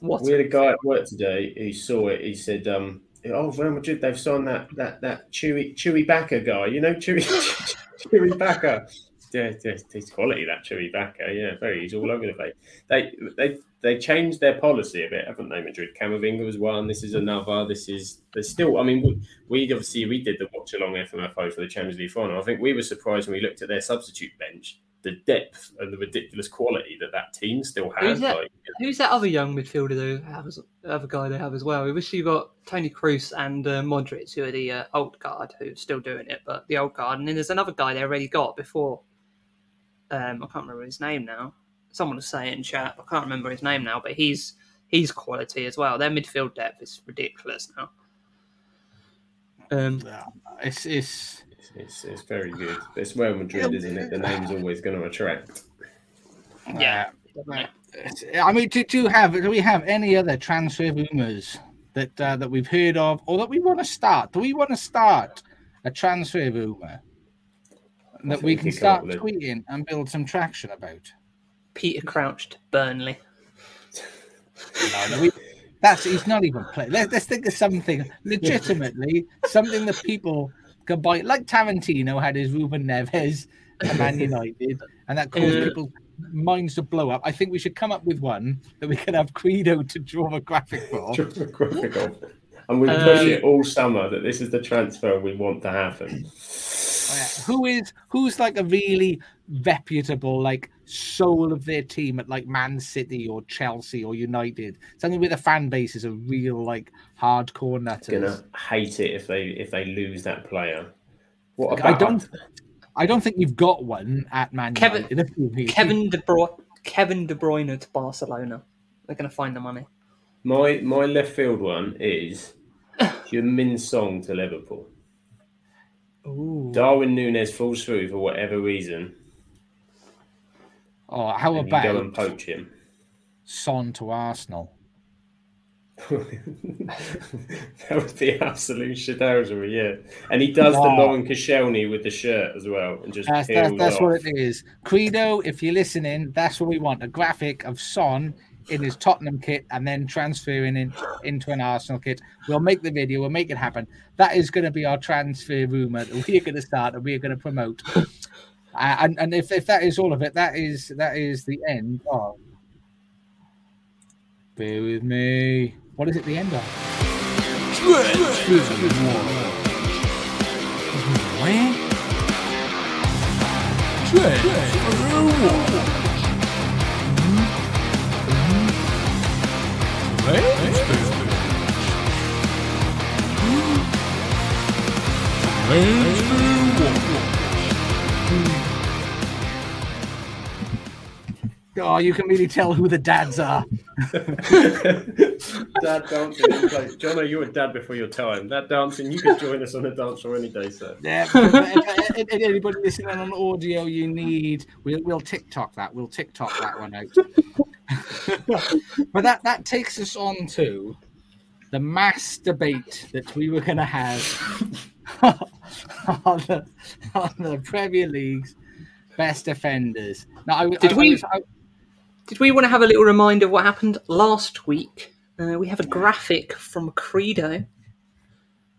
What We had a guy at work today who saw it. He said, um, "Oh, Real Madrid, they've signed that that that Chewy Chewy Backer guy. You know, Chewy Chewy Backer. Yeah, yeah, he's quality that Chewy Backer. Yeah, very. He's all over the place. They they they changed their policy a bit, haven't they? Madrid. Camavinga was one. This is another. This is. There's still. I mean, we, we obviously we did the watch along FMFO for the Champions League final. I think we were surprised when we looked at their substitute bench. The depth and the ridiculous quality that that team still has. Who's that? Like, Who's that other young midfielder they have? As, other guy they have as well. We wish you got Toni Kroos and uh, Modric, who are the uh, old guard, who's still doing it, but the old guard. And then there's another guy they already got before. Um, I can't remember his name now. Someone will say it in chat. I can't remember his name now, but he's he's quality as well. Their midfield depth is ridiculous now. Um, It's it's It's, it's, it's very good. It's Real Madrid, isn't it? The name's always going to attract. yeah. It's- I mean, do, do have do we have any other transfer rumors that uh, that we've heard of, or that we want to start? Do we want to start a transfer rumor that we can we up start tweeting and build some traction about? Peter Crouch to Burnley. No, no, we, that's he's not even playing. Let, let's think of something legitimately, something that people can buy, like Tarantino had his Ruben Neves at Man United, and that caused Yeah. people's minds to blow up. I think we should come up with one that we can have Credo to draw a graphic for. Graphic of. And we push Um, it all summer that this is the transfer we want to happen. Oh, yeah. Who is who's like a really reputable like soul of their team at like Man City or Chelsea or United? Something where the fan base is a real like hardcore nutters. Gonna hate it if they if they lose that player. What about... I don't. I don't think you've got one at Man Kevin- United. Kevin De Bruyne, Kevin De Bruyne to Barcelona. They're going to find the money. my my left field one is Min Song to Liverpool. Ooh. Darwin Nunez falls through for whatever reason, Oh, how and you go about and poach him. Son to Arsenal? that would be absolute shithousery, yeah. And he does the Wow. Laurent Koscielny with the shirt as well, and just That's, that's, that's what it is. Credo, if you're listening, that's what we want a graphic of Son in his Tottenham kit and then transferring in, into an Arsenal kit. We'll make the video, we'll make it happen. That is going to be our transfer rumor that we're going to start and we're going to promote. Uh, and and if, if that is all of it, that is that is the end of. Bear with me. What is it the end of? Oh, you can really tell who the dads are. dad dancing in place. Johnno, you were dad before your time. That dancing, you could join us on a dance floor any day, sir. Yeah, but- but if- if- if anybody listening on audio, you need we'll we'll TikTok that. We'll TikTok that one out. but that that takes us on to the mass debate that we were going to have on the on the Premier League's best defenders. Now, I, Did I- I we- I- Did we want to have a little reminder of what happened last week? Uh, we have a graphic from Credo.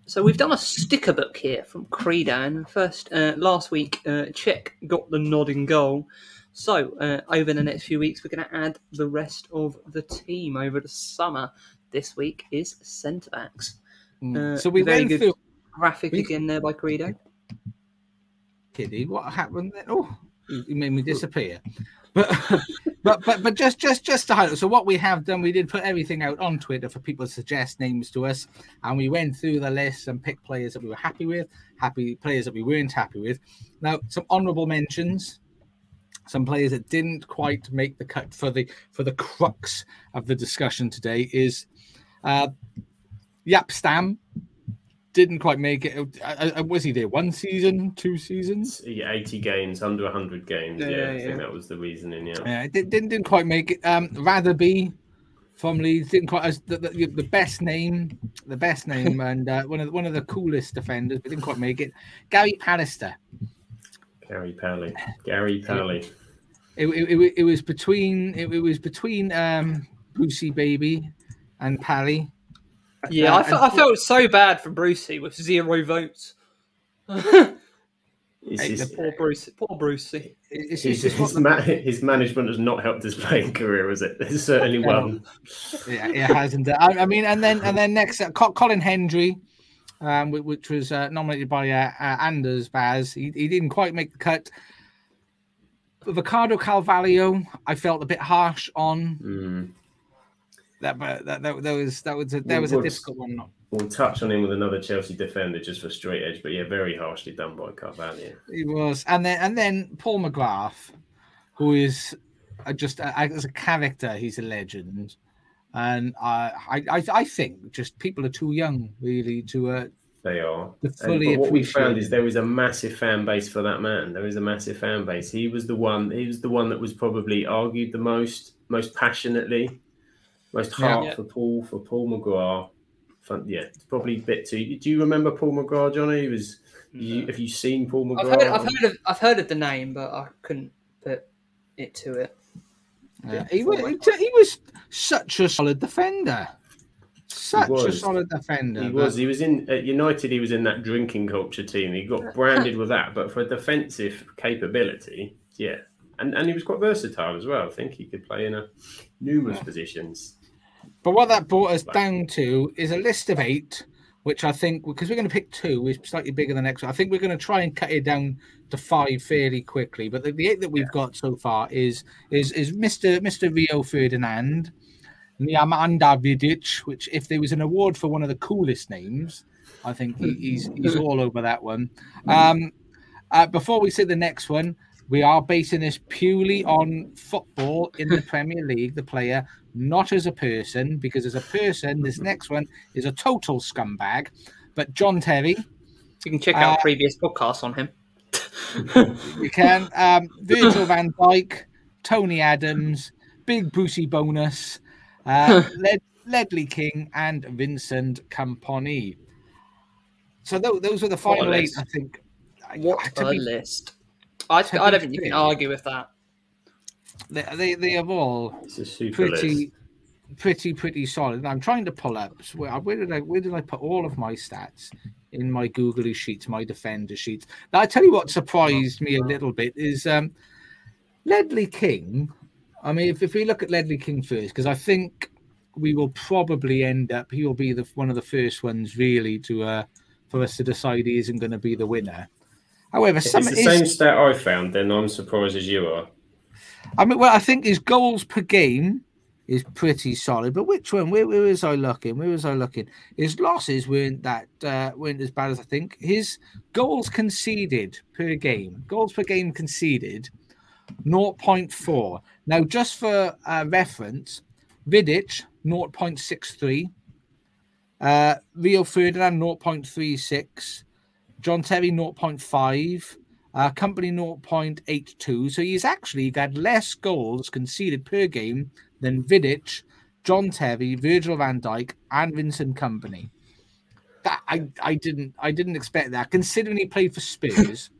So we've done a sticker book here from Credo, and first uh, last week, uh, Cech got the nodding goal. So uh, over the next few weeks, we're going to add the rest of the team over the summer. This week is centre backs. Uh, so we very good through. graphic we- again there by Credo. Kitty, what happened then? Oh, you made me disappear. But but but but just just just to highlight. So what we have done, we did put everything out on Twitter for people to suggest names to us, and we went through the list and picked players that we were happy with, happy players that we weren't happy with. Now some honourable mentions. Some players that didn't quite make the cut for the for the crux of the discussion today is uh, Jaap Stam didn't quite make it. Uh, uh, was he there one season, two seasons? Yeah, 80 games, under 100 games. Yeah, Yeah, I yeah. think that was the reasoning, yeah. Yeah, it didn't, didn't quite make it. Um, Radebe from Leeds didn't quite as the, the, the best name, the best name, and uh, one of the, one of the coolest defenders, but didn't quite make it. Gary Pallister. Gary Pally. Gary Pally. It, it, it, it was between it, it was between um Brucey Baby and Pally. Yeah, Uh, I, felt so bad for Brucey with zero votes. Hey, just- Poor Brucey. Poor Brucey. It's, his, it's, it's his, ma- his management has not helped his playing career, has it? It's certainly No. one. yeah, it hasn't. I, I mean, and then and then next, uh, Colin Hendry, um, which was uh, nominated by uh, uh, Anders Baz. He, he didn't quite make the cut. Ricardo Carvalho, I felt a bit harsh on Mm. That, but that, that, that was that was a, that was a difficult one. We'll touch on him with another Chelsea defender just for straight edge, but yeah, very harshly done by Carvalho. He was, and then and then Paul McGrath, who is just as a character, he's a legend. And I, I, I think just people are too young, really, to uh, They are. To And- what we found is there is a massive fan base for that man. There is a massive fan base. He was the one. He was the one that was probably argued the most, most passionately, most Yeah. heart Yeah. for Paul for Paul McGrath. Fun, yeah, it's probably a bit too. Do you remember Paul McGrath, Johnny? He was. You, have you seen Paul McGrath? I've heard, I've heard of I've heard of the name, but I couldn't put it to it. Yeah, he, was, he was such a solid defender. Such a solid defender. He but- was. He was in at United. He was in that drinking culture team. He got branded with that, but for defensive capability, yeah, and and he was quite versatile as well. I think he could play in a numerous positions. But what that brought us down to is a list of eight, which I think because we're going to pick two is slightly bigger than the next one. I think we're going to try and cut it down to five fairly quickly. But the, the eight that we've got so far is is is Mr. Mr. Rio Ferdinand, Nemanja Vidic, which if there was an award for one of the coolest names, I think he, he's he's all over that one. Um, uh, before we see the next one, we are basing this purely on football in the Premier League, the player, not as a person, because as a person, this next one is a total scumbag. But John Terry, You can check out Uh, previous podcasts on him. You can. Um, Virgil van Dijk, Tony Adams, Big Brucey Bonus, uh, Led, Ledley King, and Vincent Kompany. So tho- those were the final eight. I think. I- What to a be- list! I, to I don't think you can argue with that. They, they, they have all It's a super pretty, list. pretty, pretty solid. And I'm trying to pull up. so Where, where did I? Where did I put all of my stats in my googly sheets, my defender sheets? Now I tell you what surprised me a little bit is um, Ledley King. I mean, if, if we look at Ledley King first, because I think we will probably end up. He will be the one of the first ones really to uh, for us to decide he isn't going to be the winner. However, If some it's the is- same stat I found, then I'm surprised as you are. I mean, well, I think his goals per game is pretty solid. But which one? Where, where was I looking? Where was I looking? His losses weren't that uh, weren't as bad as I think. His goals conceded per game, goals per game conceded, 0.4. Now, just for uh, reference, Vidic 0.63, uh, Rio Ferdinand 0.36, John Terry 0.5, uh, Kompany 0.82. So he's actually got less goals conceded per game than Vidic, John Terry, Virgil van Dijk, and Vincent Kompany. That I, I didn't I didn't expect that considering he played for Spurs.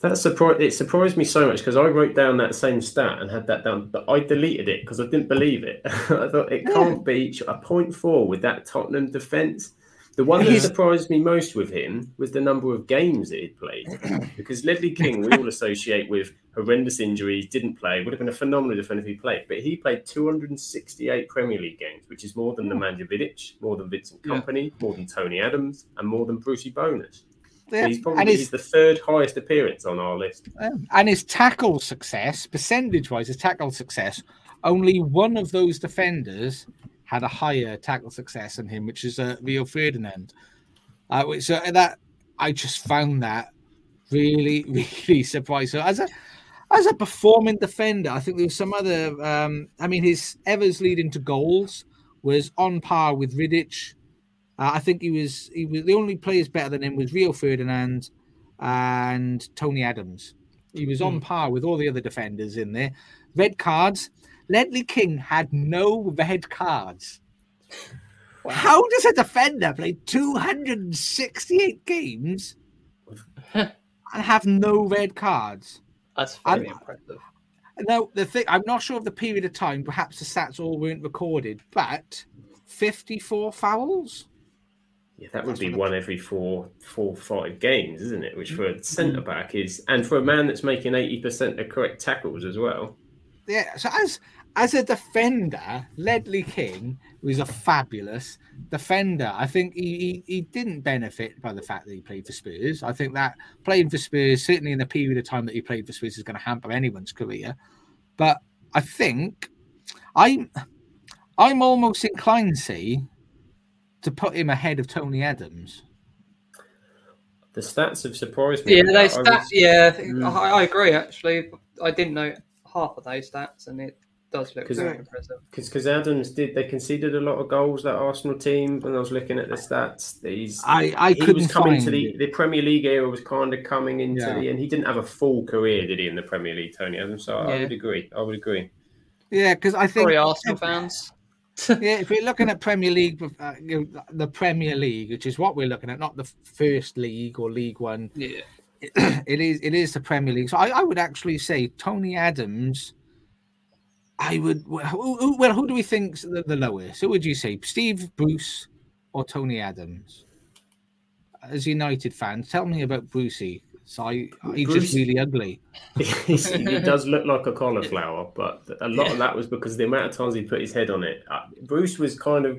That surprised it surprised me so much because I wrote down that same stat and had that down, but I deleted it because I didn't believe it. I thought it can't be a point four with that Tottenham defense. The one that surprised me most with him was the number of games that he'd played. Because Ledley King, we all associate with horrendous injuries, didn't play, would have been a phenomenal defender if he played. But he played 268 Premier League games, which is more than Nemanja Vidic, more than Vincent Yeah. Kompany, more than Tony Adams, and more than Brucey Bonus. So Yeah, he's probably and he's the third highest appearance on our list. and his tackle success, percentage wise, his tackle success, only one of those defenders had a higher tackle success than him, which is uh, Rio Ferdinand. Uh, which, so that I just found that really, really surprising. So as a as a performing defender, I think there was some other. Um, I mean, his Evers leading to goals was on par with Vidic. Uh, I think he was he was the only players better than him was Rio Ferdinand and Tony Adams. He was on par with all the other defenders in there. Red cards. Ledley King had no red cards. How does a defender play 268 games and have no red cards? That's I'm- very impressive. No, the thing I'm not sure of the period of time. Perhaps the stats all weren't recorded, but 54 fouls. Yeah, that would That's be what the- one every four, four, five games, isn't it? Which for Mm-hmm. a centre back is, and for a man that's making eighty percent of correct tackles as well. Yeah. So as as a defender, Ledley King was a fabulous defender. I think he, he he didn't benefit by the fact that he played for Spurs. I think that playing for Spurs, certainly in the period of time that he played for Spurs, is going to hamper anyone's career. But I think I'm I'm almost inclined, see, to put him ahead of Tony Adams. The stats have surprised me. Yeah, with they that. I was- Yeah, Mm. I, I agree. Actually, I didn't know half of those stats, and it does look 'Cause- very impressive. because Adams did they conceded a lot of goals that Arsenal team when I was looking at the stats. He's I I he couldn't was coming find to the, the Premier League era was kind of coming into Yeah. the and he didn't have a full career, did he, in the Premier League, Tony Adams? So I would agree. I would agree. Yeah, because I think Sorry, Arsenal fans. yeah, if we're looking at Premier League, uh, you know, the Premier League, which is what we're looking at, not the first league or League One, Yeah, it is it is the Premier League. So I, I would actually say Tony Adams. I would well, who, well, who do we think's the, the lowest? Who would you say, Steve Bruce or Tony Adams? As United fans, tell me about Brucey. So I, he's Bruce- just really ugly. He does look like a cauliflower, but a lot of that was because the amount of times he put his head on it. Uh, Bruce was kind of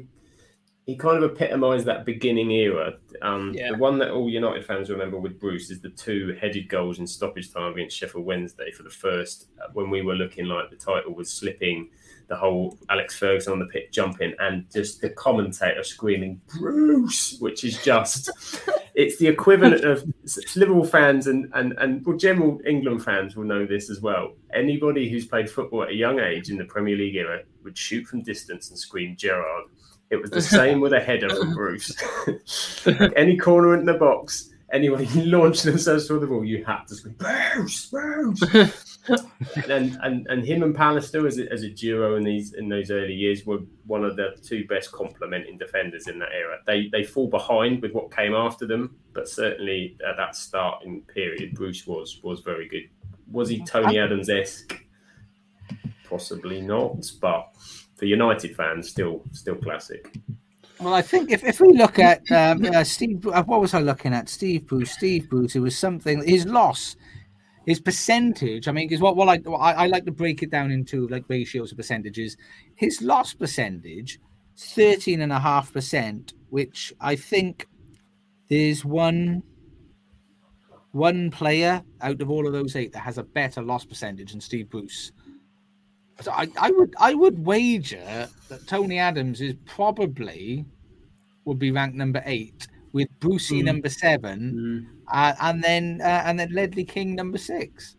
he kind of epitomised that beginning era. Um, Yeah. The one that all United fans remember with Bruce is the two headed goals in stoppage time against Sheffield Wednesday for the first uh, when we were looking like the title was slipping. The whole Alex Ferguson on the pitch jumping and just the commentator screaming Bruce, which is just it's the equivalent of Liverpool fans and, and, and well, general England fans will know this as well. Anybody who's played football at a young age in the Premier League era would shoot from distance and scream Gerrard. It was the same with a header from Bruce. Any corner in the box, anyone who launched themselves toward the ball, you had to scream Bruce, Bruce. and, and and him and Pallister as a, as a duo in these in those early years were one of the two best complementing defenders in that era. They they fall behind with what came after them, but certainly at that starting period, Bruce was was very good. Was he Tony Adams esque? Possibly not, but for United fans, still still classic. Well, I think if, if we look at um, uh, Steve, uh, what was I looking at? Steve Bruce, Steve Bruce. It was something. His loss, his percentage. I mean, because what what I, I I like to break it down into like ratios of percentages. His loss percentage, thirteen and a half percent, which I think there's one one player out of all of those eight that has a better loss percentage than Steve Bruce. So I, I would I would wager that Tony Adams is probably would be ranked number eight with Brucey Mm. number seven, uh, and then uh, and then Ledley King number six.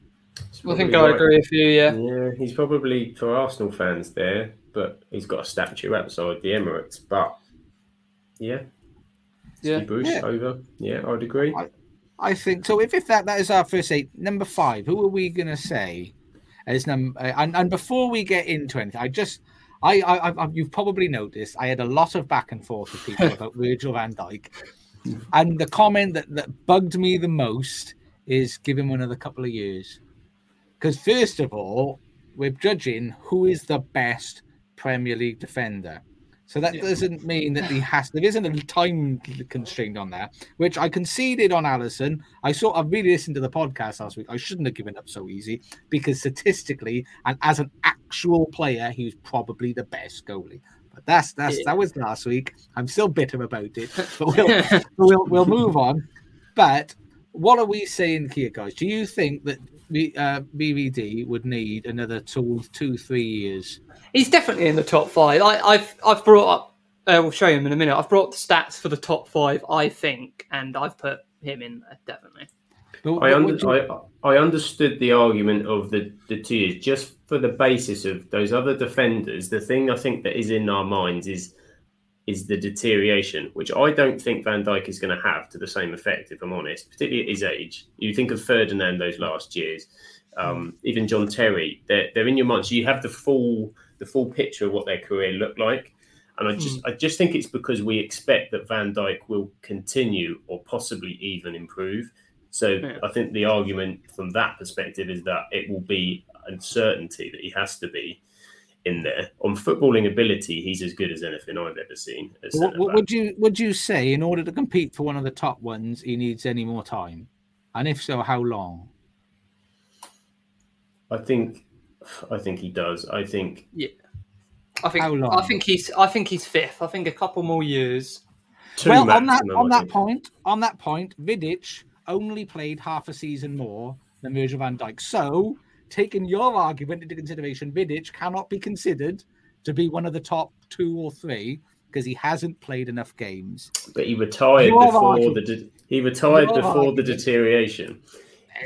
I think I agree with you. Yeah. Yeah, he's probably for Arsenal fans there, but he's got a statue outside the Emirates. But yeah, Yeah. Steve Bruce Yeah. over. Yeah, I'd agree. I think so. If, if that that is our first eight, number five, who are we gonna say number? Uh, and and before we get into anything, I just. I, I, I, you've probably noticed I had a lot of back and forth with people about Virgil van Dijk, and the comment that, that bugged me the most is give him another couple of years. Because first of all, we're judging who is the best Premier League defender. So that doesn't mean that he has. There isn't a time constraint on that, which I conceded on Alisson. I saw. I really listened to the podcast last week. I shouldn't have given up so easy because statistically and as an actual player, he was probably the best goalie. But that's that's that was last week. I'm still bitter about it, but we'll we'll, we'll move on. But what are we saying here, guys? Do you think that uh, BVD would need another two, two, three years? He's definitely in the top five. I, I've I've brought up. Uh, we'll show him in a minute. I've brought the stats for the top five. I think, and I've put him in there definitely. But I, what under, you- I I understood the argument of the the two years just for the basis of those other defenders. The thing I think that is in our minds is is the deterioration, which I don't think Van Dijk is going to have to the same effect. If I'm honest, particularly at his age, you think of Ferdinand those last years, um, even John Terry. They're they're in your mind. So you have the full the full picture of what their career looked like. And I just I just think it's because we expect that Van Dijk will continue or possibly even improve. So Yeah. I think the argument from that perspective is that it will be uncertainty that he has to be in there. On footballing ability, he's as good as anything I've ever seen. as What, centre what back. would you would you say in order to compete for one of the top ones, he needs any more time? And if so, how long? I think I think he does. I think Yeah. I think How long? I think he's I think he's fifth. I think a couple more years. two well, on that on that point, on that point, Vidic only played half a season more than Virgil van Dijk. So, taking your argument into consideration, Vidic cannot be considered to be one of the top two or three because he hasn't played enough games. But he retired Your before argument- the de- he retired Your before the deterioration.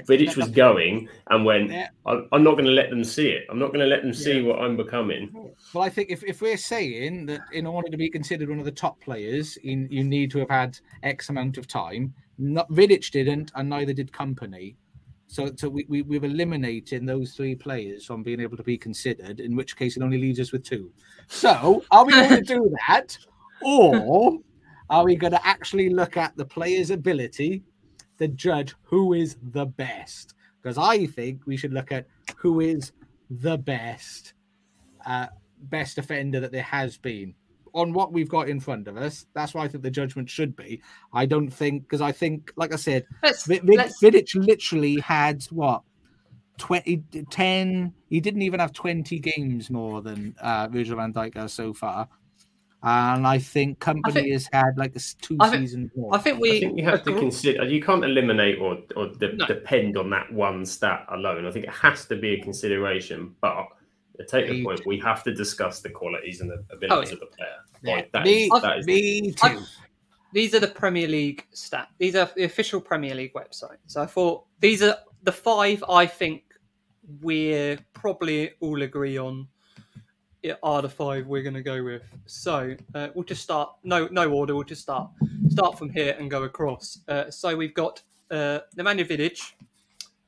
Vidic was going and went. Yeah. I'm, not going to let them see it. I'm not going to let them see what I'm becoming. Well, I think if, if we're saying that in order to be considered one of the top players, you, you need to have had X amount of time. Not Vidic didn't, and neither did Kompany. So, so we, we, we've eliminated those three players from being able to be considered, in which case it only leaves us with two. So, are we going to do that? Or are we going to actually look at the player's ability to judge who is the best? Because I think we should look at who is the best uh, best offender that there has been on what we've got in front of us. That's why I think the judgment should be. I don't think because I think, like I said, Let's, Vi- Vi- let's Vidic literally had what 20, 10. He didn't even have twenty games more than uh, Virgil van Dijk has so far. And I think Kompany think- has had like this two I think- seasons more. I think we I think you have to consider. You can't eliminate or or de- No. depend on that one stat alone. I think it has to be a consideration. But to take the Me point, we have to discuss the qualities and the abilities yeah. of the player. Yeah, Like, that me, is- that is- me too. I- these are the Premier League stat. These are the official Premier League website. So I thought these are the five I think we're probably all agree on are the five we're going to go with. So uh, we'll just start. No, no order. We'll just start. Start from here and go across. Uh, so we've got uh, Nemanja Vidic.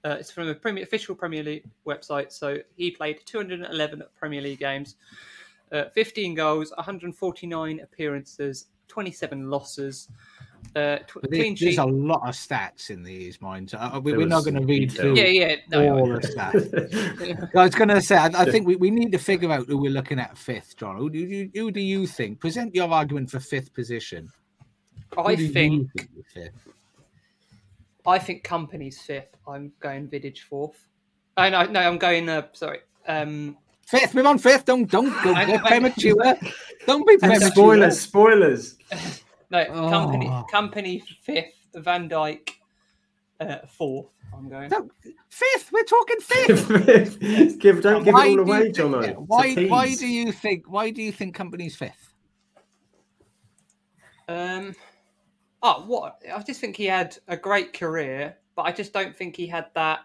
Uh, it's from a Premier, official Premier League website. So he played 211 Premier League games, uh, 15 goals, 149 appearances, 27 losses. Uh, tw- there's, there's a lot of stats in these, mind. So, uh, we, we're not going to read through Yeah, yeah. No, all the stats. I was going to say, I, I think we, we need to figure out who we're looking at fifth, John. Who do you, who do you think? Present your argument for fifth position. Who I do you think think fifth? I think Kompany's fifth. I'm going Vidic fourth. Oh, no, no, I'm going. Uh, sorry. Um, Fifth, move on fifth. Don't don't go I- get I- premature. Don't be premature. spoilers, spoilers. no, Kompany, Oh. Kompany fifth. Van Dijk uh, fourth. I'm going. Don't- Fifth, we're talking fifth. give, don't give Why it all do away, you John. Why why do you think why do you think Kompany's fifth? Um, oh, what? I just think he had a great career, but I just don't think he had that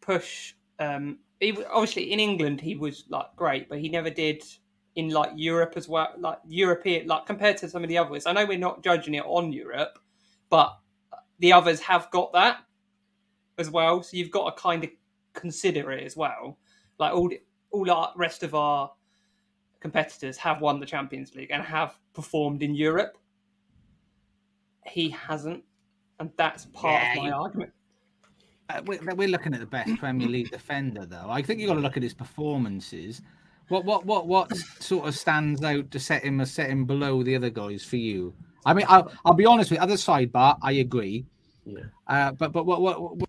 push. Um, he obviously in England he was like great, but he never did in like Europe as well. Like European, like compared to some of the others. I know we're not judging it on Europe, but the others have got that as well. So you've got to kind of consider it as well. Like all all the rest of our competitors have won the Champions League and have performed in Europe. He hasn't, and that's part Yeah, of my you- argument. Uh, we're, we're looking at the best Premier League defender, though. I think you've got to look at his performances. What what what what sort of stands out to set him a set him below the other guys for you? I mean, I'll, I'll be honest with you, other sidebar. I agree. Yeah. Uh, but but what what, what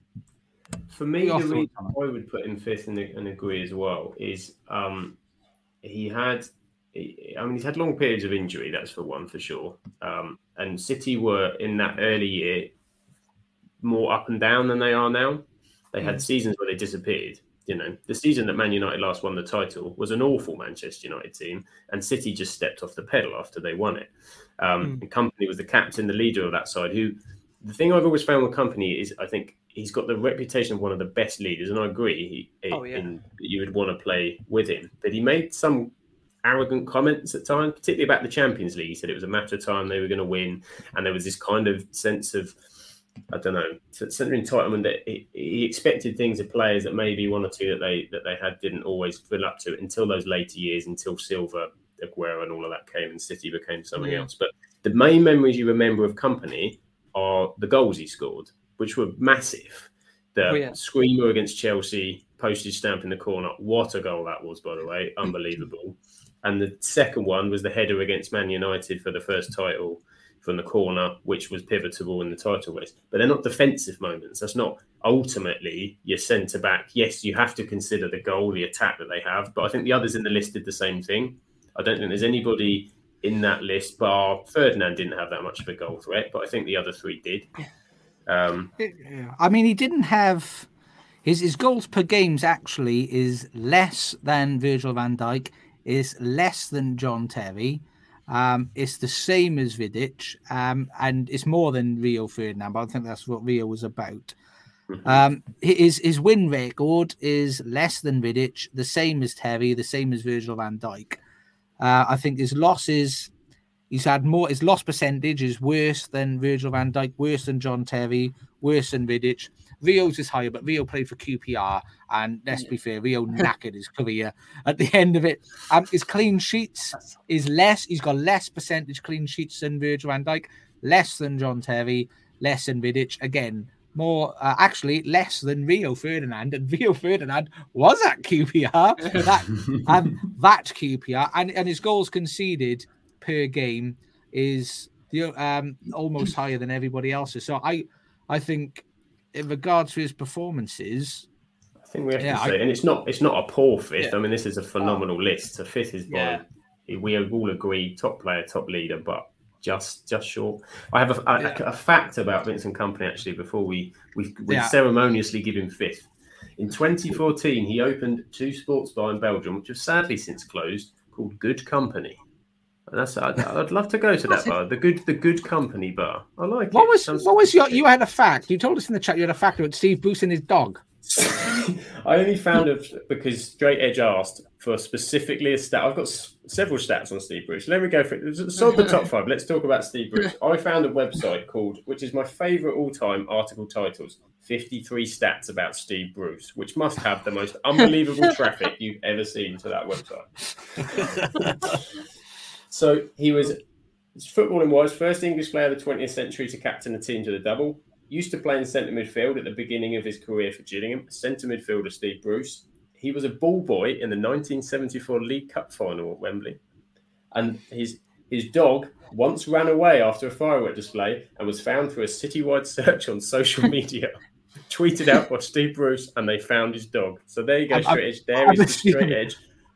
For me, the reason I would put him fifth and, and agree as well is um, he had, he- I mean, he's had long periods of injury. That's for one, for sure. Um, and City were in that early year more up and down than they are now. They had seasons where they disappeared. You know, the season that Man United last won the title was an awful Manchester United team, and City just stepped off the pedal after they won it. Um, And Kompany was the captain, the leader of that side. Who, the thing I've always found with Kompany is, I think he's got the reputation of one of the best leaders, and I agree. He, Oh, yeah. in, you would want to play with him, but he made some arrogant comments at times, particularly about the Champions League. He said it was a matter of time they were going to win, and there was this kind of sense of I don't know, sense of entitlement that he, he expected things of players that maybe one or two that they that they had didn't always fill up to it until those later years, until Silva, Aguero, and all of that came, and City became something Yeah. else. But the main memories you remember of Kompany are the goals he scored, which were massive. The Oh, yeah. screamer against Chelsea, postage stamp in the corner. What a goal that was, by the way, unbelievable. And the second one was the header against Man United for the first title from the corner, which was pivotal in the title race. But they're not defensive moments. That's not ultimately your centre back. Yes, you have to consider the goal, the attack that they have. But I think the others in the list did the same thing. I don't think there's anybody in that list, bar Ferdinand didn't have that much of a goal threat, but I think the other three did. Um, I mean, he didn't have his his goals per games actually is less than Virgil van Dijk, is less than John Terry. Um, it's the same as Vidic, um, and it's more than Rio Ferdinand. But I think that's what Rio was about. Um, his his win record is less than Vidic, the same as Terry, the same as Virgil van Dijk. Uh, I think his losses, he's had more. His loss percentage is worse than Virgil van Dijk, worse than John Terry, worse than Vidic. Rio's is higher, but Rio played for QPR, and let's be fair, Rio knackered his career at the end of it. Um, his clean sheets is less. He's got less percentage clean sheets than Virgil van Dijk, less than John Terry, less than Vidic. Again, more uh, actually less than Rio Ferdinand, and Rio Ferdinand was at QPR. that um, that QPR, and and his goals conceded per game is the um almost higher than everybody else's. So I I think in regards to his performances, I think we have Yeah, to I- say, and it's not it's not a poor fifth. Yeah. I mean, this is a phenomenal oh. list. So fifth is by Yeah. we all agree top player, top leader, but just just short. I have a, a, a fact about Vincent Kompany actually. Before we we, we ceremoniously give him fifth. In 2014, he opened two sports bar in Belgium, which have sadly since closed, called Good Kompany. And that's I'd, I'd love to go to that bar, the good the Good Kompany bar. I like what it. was Sounds- what was your you had a fact? You told us in the chat you had a fact about Steve Bruce and his dog. I only found it because Straight Edge asked for specifically a stat. I've got s- several stats on Steve Bruce. Let me go for it. So the top five. Let's talk about Steve Bruce. I found a website called, which is my favourite all-time article titles, 53 stats about Steve Bruce, which must have the most unbelievable traffic you've ever seen to that website. so he was footballing wise, first English player of the 20th century to captain a team to the double. Used to play in centre midfield at the beginning of his career for Gillingham. Centre midfielder Steve Bruce. He was a ball boy in the 1974 League Cup final at Wembley. And his his dog once ran away after a firework display and was found through a citywide search on social media. Tweeted out by Steve Bruce, and they found his dog. So there you go, straight edge. There is the straight edge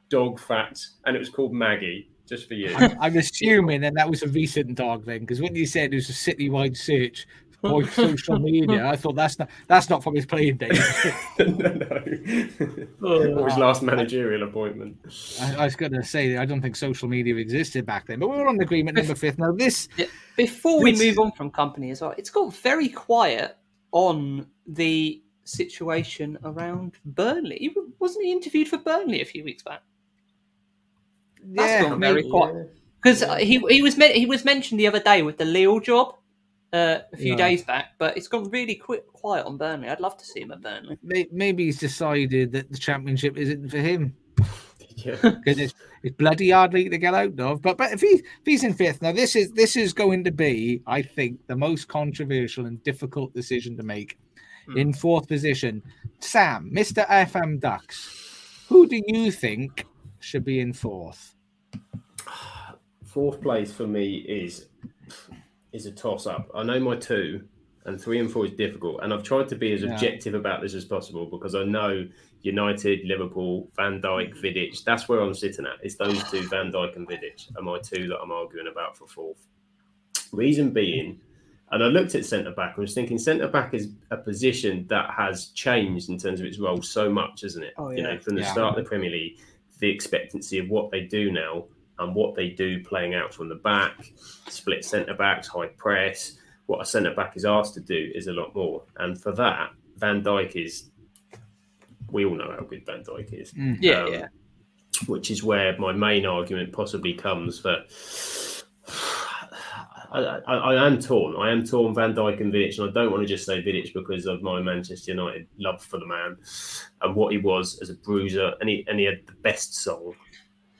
dog fact, and it was called Maggie, just for you. I'm, I'm assuming that that was a recent dog then, because when you said it was a citywide search for social media, I thought that's not that's not from his playing days. no, no. or his last managerial appointment. I, I was going to say I don't think social media existed back then, but we're on agreement number fifth. Now this Yeah. Before we move on from Kompany as well, it's got very quiet on the situation around Burnley. He- Wasn't he interviewed for Burnley a few weeks back? That's yeah, gone very maybe- quiet because he he was me- he was mentioned the other day with the Lille job uh, a few Yeah. days back, but it's gone really quick quiet on Burnley. I'd love to see him at Burnley. maybe he's decided that the championship isn't for him Yeah. because it's, it's bloody hard league to get out of. But but if, he, if he's in fifth now, this is this is going to be, I think, the most controversial and difficult decision to make. In fourth position, Sam, Mister FM Ducks. Who do you think should be in fourth? Fourth place for me is is a toss up. I know my two and three and four is difficult, and I've tried to be as Yeah. objective about this as possible because I know United, Liverpool, Van Dijk, Vidic. That's where I'm sitting at. It's those two, Van Dijk and Vidic, are my two that I'm arguing about for fourth. Reason being, and I looked at centre back. I was thinking centre back is a position that has changed in terms of its role so much, isn't it? Oh, You know, from the Yeah. start of the Premier League, the expectancy of what they do now and what they do playing out from the back, split centre backs, high press. What a centre back is asked to do is a lot more. And for that, Van Dijk is. We all know how good Van Dijk is. Yeah, Um, yeah. Which is where my main argument possibly comes for. I, I, I am torn. I am torn Van Dijk and Vidic, and I don't want to just say Vidic because of my Manchester United love for the man and what he was as a bruiser, and he and he had the best song.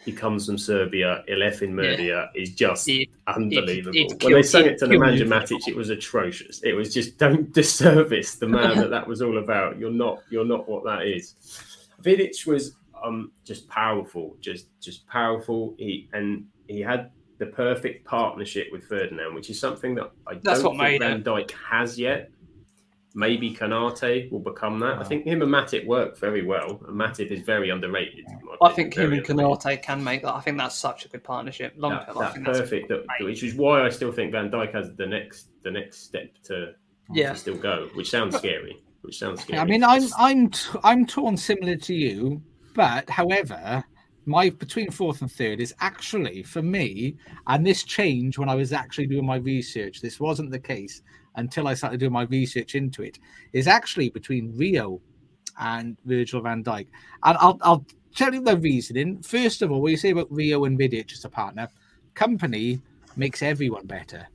He comes from Serbia. Ilefin Murdia is just It- unbelievable. it when they sang it it to Nemanja. Matic, it was atrocious. It was just don't disservice the man that that was all about. You're not. You're not what that is. Vidic was um just powerful, just just powerful. He and he had the perfect partnership with Ferdinand, which is something that I That's don't what think Van it. Dijk has yet. Maybe Konaté will become that. I think him and Matip work very well, and Matip is very underrated. in I opinion, think him and. Konaté can make that. I think that's such a good partnership. Long That- term, I that's think perfect. That, which is why I still think Van Dijk has the next the next step to, Yeah. to still go, which sounds scary. Which sounds scary. I mean, I'm I'm t- I'm torn similar to you, but however, my between fourth and third is actually for me, and this changed when I was actually doing my research. This wasn't the case until I started doing my research into it. Is actually between Rio and Virgil van Dijk, and I'll I'll tell you the reasoning. First of all, what you say about Rio and Vidic as a partner, company makes everyone better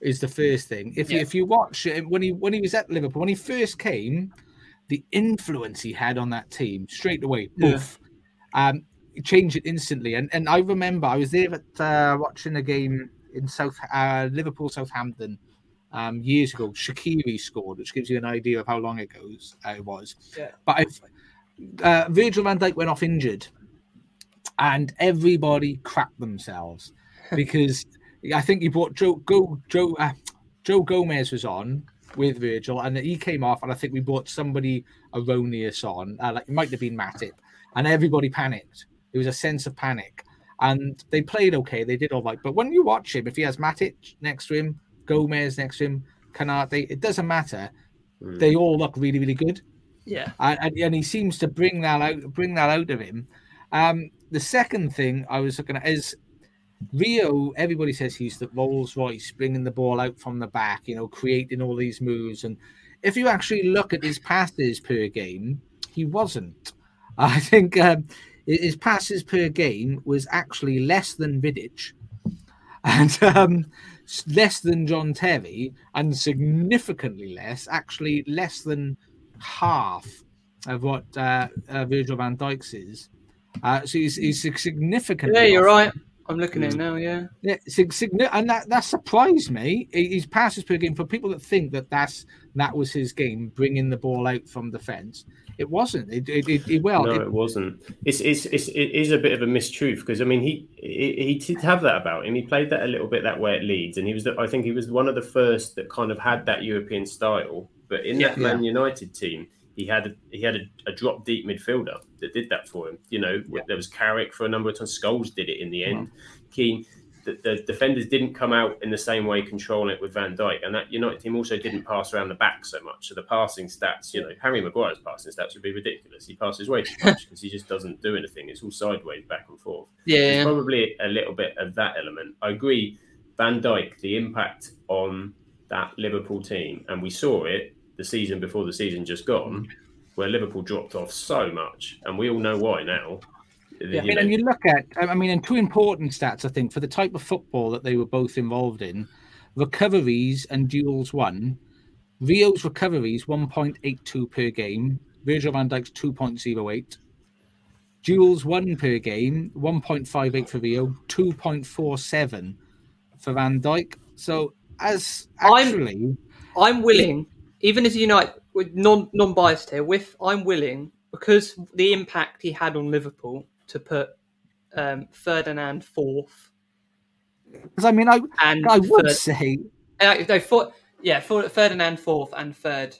is the first thing. If you Yeah. if you watch it when he when he was at Liverpool when he first came, the influence he had on that team straight away, Yeah. poof, um, it changed it instantly. And and I remember I was there at uh, watching a game in South uh, Liverpool Southampton um, years ago. Shaqiri scored, which gives you an idea of how long it goes uh, it was. Yeah. But if uh, Virgil van Dijk went off injured, and everybody crapped themselves because I think he brought Joe Go Joe uh, Joe Gomez was on with Virgil, and he came off, and I think we brought somebody erroneous on, uh, like it might have been Matip, and everybody panicked. There was a sense of panic, and they played okay, they did all right. But when you watch him, if he has Matic next to him, Gomez next to him, Konaté, it doesn't matter. They all look really, really good Yeah. and, and, and he seems to bring that out bring that out of him um the second thing i was looking at is rio everybody says he's the rolls royce bringing the ball out from the back you know creating all these moves and if you actually look at his passes per game, he wasn't. I think um, his passes per game was actually less than Vidic and um, less than John Terry, and significantly less, actually less than half of what uh, uh, Virgil van Dijk's is. Uh, so he's, he's significantly. Yeah, you're off. right. I'm looking at it now. Yeah. Yeah, sig- signi- and that, that surprised me. He- His passes per game for people that think that that's that was his game, bringing the ball out from defence. It wasn't. It, it, it, it well, no, it- it wasn't. It's, it's, it's it is a bit of a mistruth because I mean he, he he did have that about him. He played that a little bit that way at Leeds, and he was the, I think he was one of the first that kind of had that European style. But in that Yeah. Man United team, he had a, he had a, a drop deep midfielder that did that for him. You know, there was Carrick for a number of times. Scholes did it in the end. Mm. Keane. The, the defenders didn't come out in the same way controlling it with Van Dijk, and that United team also didn't pass around the back so much. So the passing stats, you know, Harry Maguire's passing stats would be ridiculous. He passes way too much because he just doesn't do anything. It's all sideways, back and forth. Yeah. There's probably a little bit of that element. I agree. Van Dijk, the impact on that Liverpool team, and we saw it the season before the season just gone, where Liverpool dropped off so much, and we all know why now. Yeah, I mean, know, and you look at, I mean, and two important stats, I think, for the type of football that they were both involved in recoveries and duels won. Rio's recoveries 1.82 per game, Virgil van Dijk's 2.08. Duels won per game 1.58 for Rio, 2.47 for Van Dijk. So, as I'm- actually, I'm willing, even as United, with non non biased here, with I'm willing because the impact he had on Liverpool to put um, Ferdinand fourth because I mean, I, and I would third, say uh, no, for, yeah, for Ferdinand fourth and third.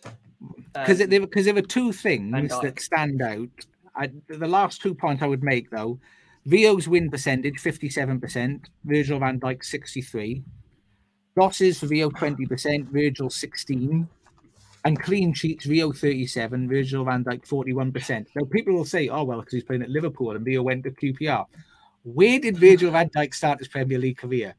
because um, there because there were two things that stand out. I, the last two points I would make though, Rio's win percentage fifty seven percent, Virgil van Dijk sixty three, losses for Rio twenty percent, Virgil sixteen, and clean sheets Rio thirty seven, Virgil van Dijk forty one percent. Now people will say, oh well, because he's playing at Liverpool and Rio went to QPR. Where did Virgil van Dijk start his Premier League career?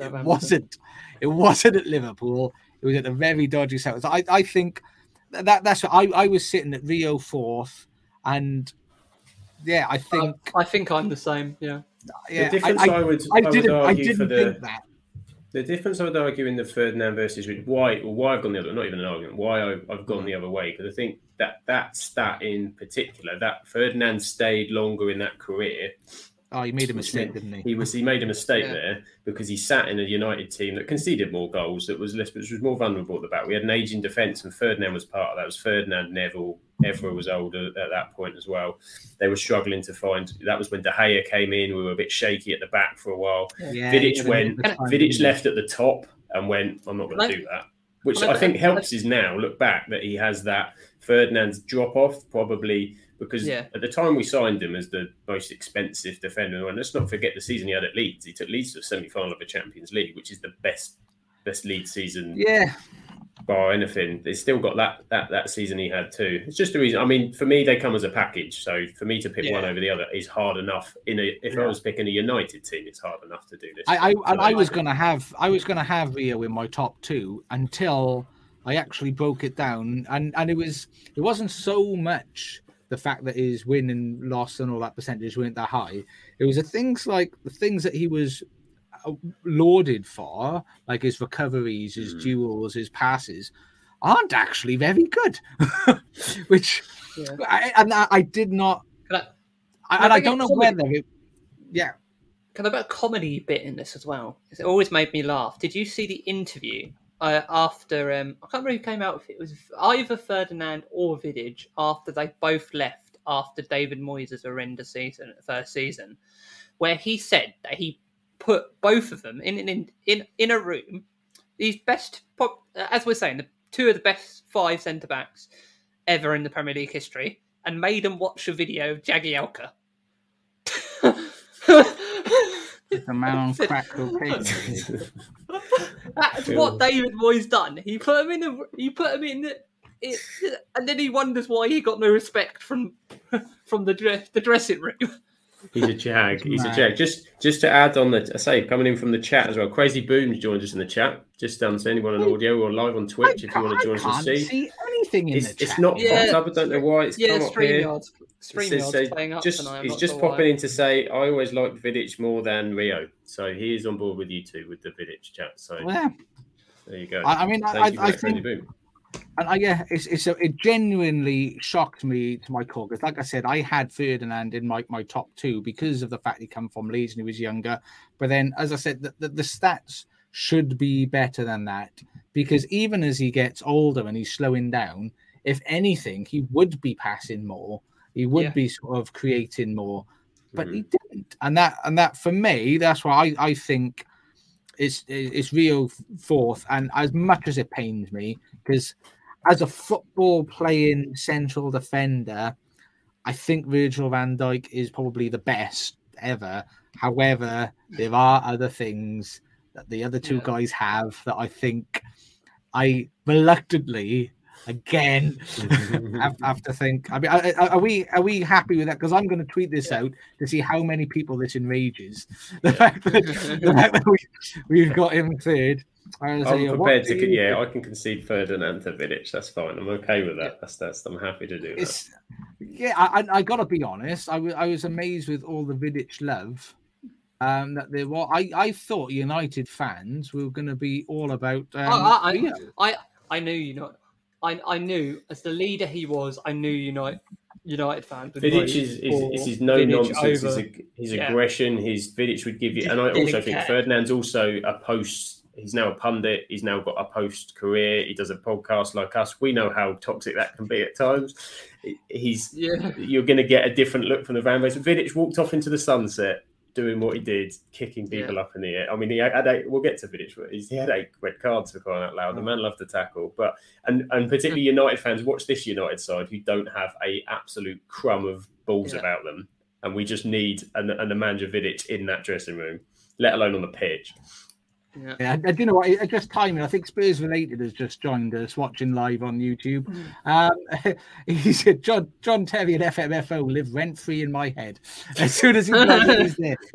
It wasn't. It wasn't at Liverpool. It was at a very dodgy South. I, I think that that's what I, I was sitting at Rio fourth, and yeah, I think I think I'm the same. Yeah. yeah, the difference I, I, would I, I, would didn't I argue didn't for the think that. The difference I would argue in the Ferdinand versus why or why I've gone the other not even an argument why I've, I've gone the other way because I think that that stat in particular that Ferdinand stayed longer in that career Oh, he made a mistake, meant didn't he? He was he made a mistake Yeah. there because he sat in a United team that conceded more goals, that was less, which was more vulnerable at the back. We had an aging defence, and Ferdinand was part of that. It was Ferdinand, Neville, Evra was older at that point as well. They were struggling to find. That was when De Gea came in. We were a bit shaky at the back for a while. Yeah, Vidic he went. had time, Vidic didn't left at the top and went. I'm not going Can to do that. Which can I- I think helps is now look back that he has that Ferdinand's drop off probably because Yeah. at the time we signed him as the most expensive defender, and let's not forget the season he had at Leeds. He took Leeds to a semi-final of the Champions League, which is the best best Leeds season Yeah, bar anything. They still got that that that season he had too. It's just a reason. I mean, for me, they come as a package. So for me to pick Yeah. one over the other is hard enough. In a if I was picking a United team, it's hard enough to do this. I I, So- I was gonna have I was gonna have Rio in my top two until I actually broke it down, and and it was it wasn't so much the fact that his win and loss and all that percentage weren't that high. It was the things like the things that he was uh, lauded for, like his recoveries, his Mm. duels, his passes, aren't actually very good. Which, Yeah. I, and I, I did not, Can I, I, I and I think don't know it's something- whether it, yeah. Can I put a comedy bit in this as well? It always made me laugh. Did you see the interview uh, after? Um, I can't remember who came out with it. Was either Ferdinand or Vidic after they both left after David Moyes' horrendous season, first season, where he said that he put both of them in in in in a room. These best, pop- as we're saying, the two of the best five centre backs ever in the Premier League history, and made them watch a video of Jagielka. The man on crack cocaine. That's what David Moyes done. He put him in the. He put him in the. It, and then he wonders why he got no respect from from the dress, the dressing room. He's a jag. He's a Mad. jag. Just just to add on the I say coming in from the chat as well. Crazy Booms joined us in the chat. Just um, so anyone on audio or live on Twitch if you want to join us and see. see anything in It's, the it's not Yeah. popped up. I don't know why it's Yeah, come up here. StreamYard. It says, so playing up just tonight. I'm he's just sure popping why. in to say I always liked Vidic more than Rio. So he is on board with you two with the Vidic chat. So Yeah. there you go. I, I mean, I, Thank I, you for I think, Boom. and I, yeah, it's, it's it genuinely shocked me to my core because, like I said, I had Ferdinand in my, my top two because of the fact he come from Leeds and he was younger. But then, as I said, the, the, the stats should be better than that because even as he gets older and he's slowing down, if anything, he would be passing more. He would Yeah. be sort of creating more, but he Mm-hmm. didn't. And that and that for me, that's why I, I think it's it's Rio fourth. And as much as it pains me, because as a football playing central defender, I think Virgil van Dijk is probably the best ever. However, there are other things that the other two Yeah. guys have that I think I reluctantly again have, have to think. I mean, are, are- are we are we happy with that? Because I'm going to tweet this out to see how many people this enrages. The fact that the fact that we we've got him third. I was I'm saying, what prepared to. you Yeah. I can concede Ferdinand to Vidic. That's fine. I'm okay with that. That's that's. I'm happy to do that. It's yeah, I, I, I got to be honest. I wa- I was amazed with all the Vidic love. Um, that there were. I, I thought United fans were going to be all about. Um, I, I, Rio. I, I knew you not. I, I knew as the leader he was. I knew United United fans. Vidic is, is, is his no Vidic nonsense, his, over- ag- his yeah. aggression, his Vidic would give you. And I also think care. Ferdinand's also a post. He's now a pundit. He's now got a post career. He does a podcast like us. We know how toxic that can be at times. He's Yeah. you're going to get a different look from the fan base. Vidic walked off into the sunset doing what he did, kicking people up in the air. I mean, he had we'll get to Vidic, but he had eight red cards for crying out loud. The mm. man loved to tackle, but and and particularly mm. United fans watch this United side who don't have a absolute crumb of balls Yeah. about them, and we just need an, an Nemanja Vidic in that dressing room, let alone on the pitch. Yeah. Yeah, I, I do know what. I just timing. I think Spurs related has just joined us watching live on YouTube. Um, he said John John Terry and FMFO live rent free in my head. As soon as he he's there,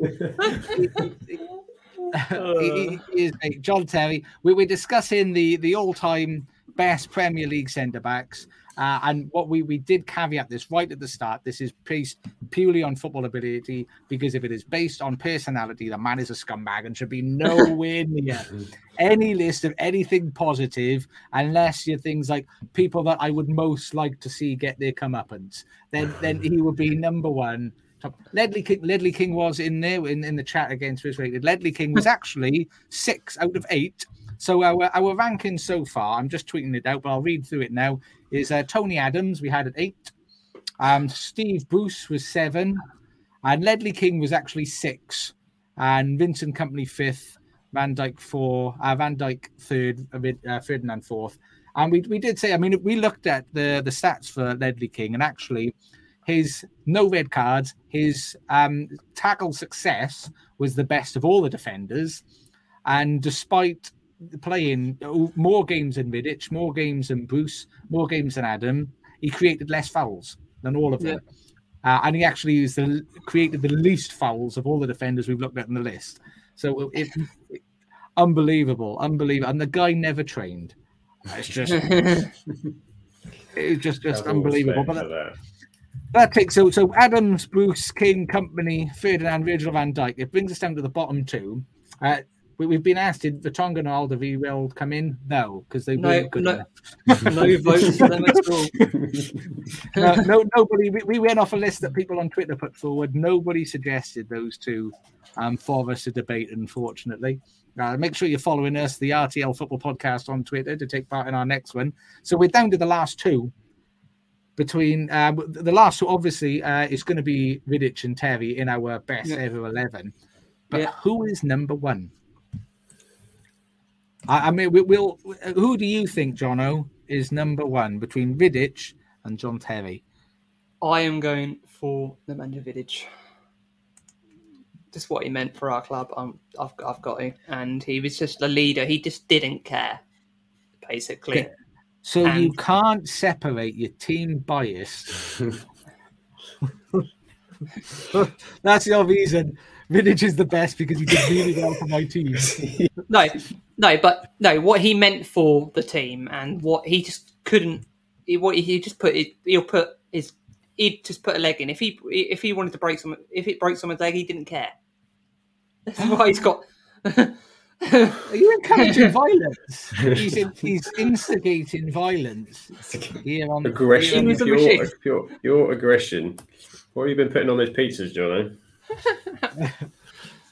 He- he- he is a- John Terry. We were discussing the the all time best Premier League centre backs. Uh, and what we, we did caveat this right at the start. This is based purely on football ability because if it is based on personality, the man is a scumbag and should be nowhere near any list of anything positive unless you're things like people that I would most like to see get their comeuppance. Then then he would be number one. Ledley King, Ledley King was in there in, in the chat against Swiss rated. Ledley King was actually six out of eight. So our our ranking so far, I'm just tweeting it out, but I'll read through it now. Is uh, Tony Adams we had at eight, um, Steve Bruce was seven, and Ledley King was actually six, and Vincent Kompany fifth, Van Dijk four, uh, Van Dijk third, uh, Ferdinand fourth, and we we did say, I mean, we looked at the the stats for Ledley King, and actually, his no red cards, his um, tackle success was the best of all the defenders, and despite playing more games than Vidic, more games than Bruce, more games than Adam, he created less fouls than all of them. Uh, and he actually used the, created the least fouls of all the defenders we've looked at in the list. So it, it- unbelievable, unbelievable. And the guy never trained. It's just, it's just, just unbelievable. But that, that. that takes so so Adams, Bruce, King, Kompany, Ferdinand, Virgil van Dijk. It brings us down to the bottom two. Uh, we, we've been asked, did Vertonghen and Alderweireld come in? No, because they No, weren't good no, enough. no votes for them at all. no, no, nobody. We, we went off a list that people on Twitter put forward. Nobody suggested those two um, for us to debate. Unfortunately, uh, make sure you're following us, the RTL Football Podcast on Twitter, to take part in our next one. So we're down to the last two. Between uh, the last two, obviously, uh, is going to be Vidic and Terry in our best Yeah. ever eleven. But Yeah. who is number one? I, I mean, we, we'll. Who do you think, Johnno, is number one between Vidic and John Terry? I am going for Nemanja Vidic. Just what he meant for our club. Um, I've, I've got him, and he was just a leader. He just didn't care, basically. Okay. So you can't separate your team bias That's your reason. Vidic is the best because he did really well for my team. No, no, but no. What he meant for the team and what he just couldn't. He, what he just put it. He'll put his. He'd just put a leg in. If he if he wanted to break some, if it broke someone's leg, he didn't care. That's why he's got. Are you encouraging violence? He's, in, he's instigating violence here on Aggression, here on was pure, pure, pure aggression. What have you been putting on those pizzas, Johnno?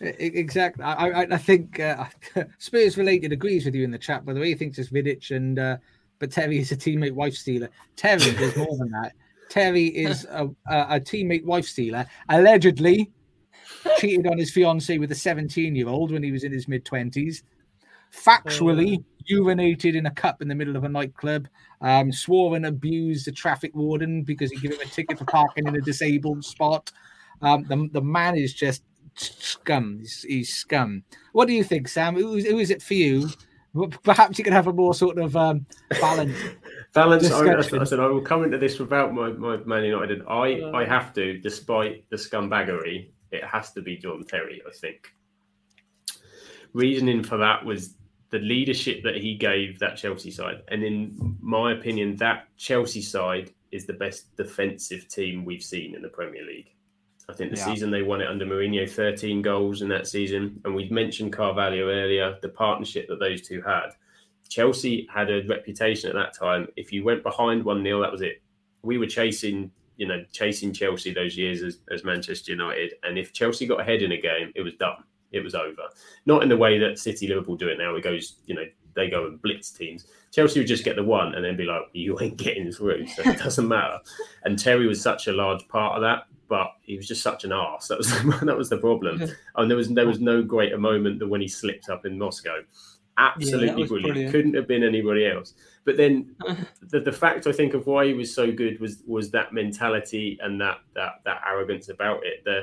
Exactly. I, I, I think uh, Spurs related agrees with you in the chat. By the way, he thinks it's Vidic and uh, but Terry is a teammate wife stealer. Terry is more than that. Terry is a, a, a teammate wife stealer. Allegedly cheated on his fiancee with a 17 year old when he was in his mid 20s. Factually urinated in a cup in the middle of a nightclub. Um, swore and abused a traffic warden because he gave him a ticket for parking in a disabled spot. Um, the, the man is just scum. He's, he's scum. What do you think, Sam? Who, is- who is it for you? Perhaps you can have a more sort of um, balance. Balance. I, I, I said I will come into this without my, my Man United. I I have to, despite the scumbaggery, it has to be John Terry. I think. Reasoning for that was the leadership that he gave that Chelsea side, and in my opinion, that Chelsea side is the best defensive team we've seen in the Premier League. I think the Yeah. season they won it under Mourinho, 13 goals in that season. And we mentioned Carvalho earlier, the partnership that those two had. Chelsea had a reputation at that time. If you went behind 1 0, that was it. We were chasing, you know, chasing Chelsea those years as, as Manchester United. And if Chelsea got ahead in a game, it was done. It was over. Not in the way that City, Liverpool do it now. It goes, you know, they go and blitz teams. Chelsea would just get the one and then be like, you ain't getting through. So it doesn't matter. And Terry was such a large part of that, but he was just such an ass. That was that was the problem. And there was there was no greater moment than when he slipped up in Moscow. Absolutely was brilliant. brilliant. Couldn't have been anybody else. But then the, the fact I think of why he was so good was was that mentality and that that that arrogance about it. The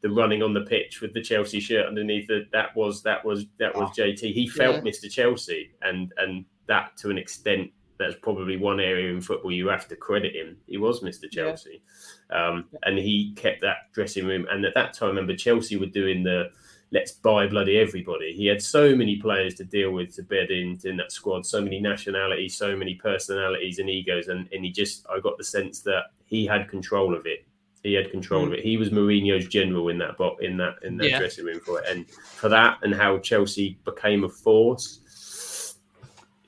the running on the pitch with the Chelsea shirt underneath it, that was that was that was oh, JT. He felt Yeah. Mr. Chelsea and and that to an extent that's probably one area in football you have to credit him. He was Mr. Chelsea. Um, and he kept that dressing room. And at that time, I remember Chelsea were doing the let's buy bloody everybody. He had so many players to deal with to bed in, in that squad, so many nationalities, so many personalities and egos. And, and he just, I got the sense that he had control of it. He had control of it. He was Mourinho's general in that bo- in that in that Yeah. dressing room for it, and for that and how Chelsea became a force.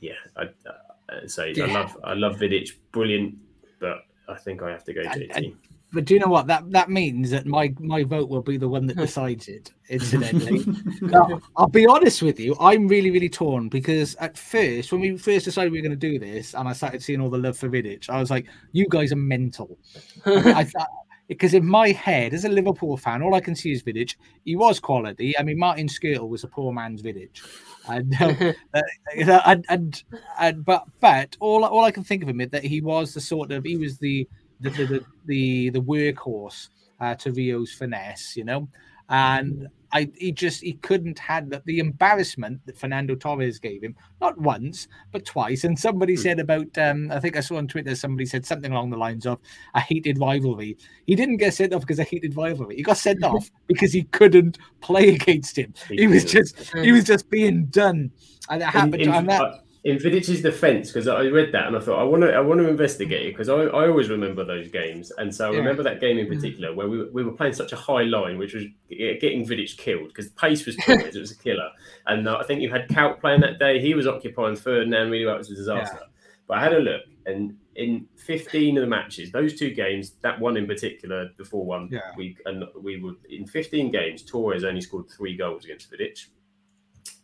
Yeah, I, Uh, I say I love I love Vidic, brilliant, but I think I have to go JT. But do you know what? That that means that my my vote will be the one that decides it. Incidentally, now, I'll be honest with you. I'm really really torn because at first, when we first decided we were going to do this, and I started seeing all the love for Vidic, I was like, "You guys are mental." I thought because in my head, as a Liverpool fan, all I can see is Vidic. He was quality. I mean, Martin Skrtel was a poor man's Vidic, and, um, and, and and but but all all I can think of him is that he was the sort of he was the the the the, the, the workhorse uh, to Rio's finesse, you know, and I he just he couldn't had the, the embarrassment that Fernando Torres gave him not once but twice. And somebody said about um, I think I saw on Twitter somebody said something along the lines of a heated rivalry. He didn't get sent off because of heated rivalry. He got sent off because he couldn't play against him. He was just he was just being done, and it in, happened. in, and that, in Vidic's defense, because I read that and I thought I want to I want to investigate it because I, I always remember those games, and so I Yeah. remember that game in particular where we, were- we were playing such a high line, which was getting Vidic killed because the pace was Torres, it was a killer, and uh, I think you had Kaut playing that day. He was occupying third and really well. It was a disaster. But I had a look, and in 15 of the matches, those two games, that one in particular, the 4 1, Yeah. we and we were in 15 games, Torres only scored three goals against Vidic.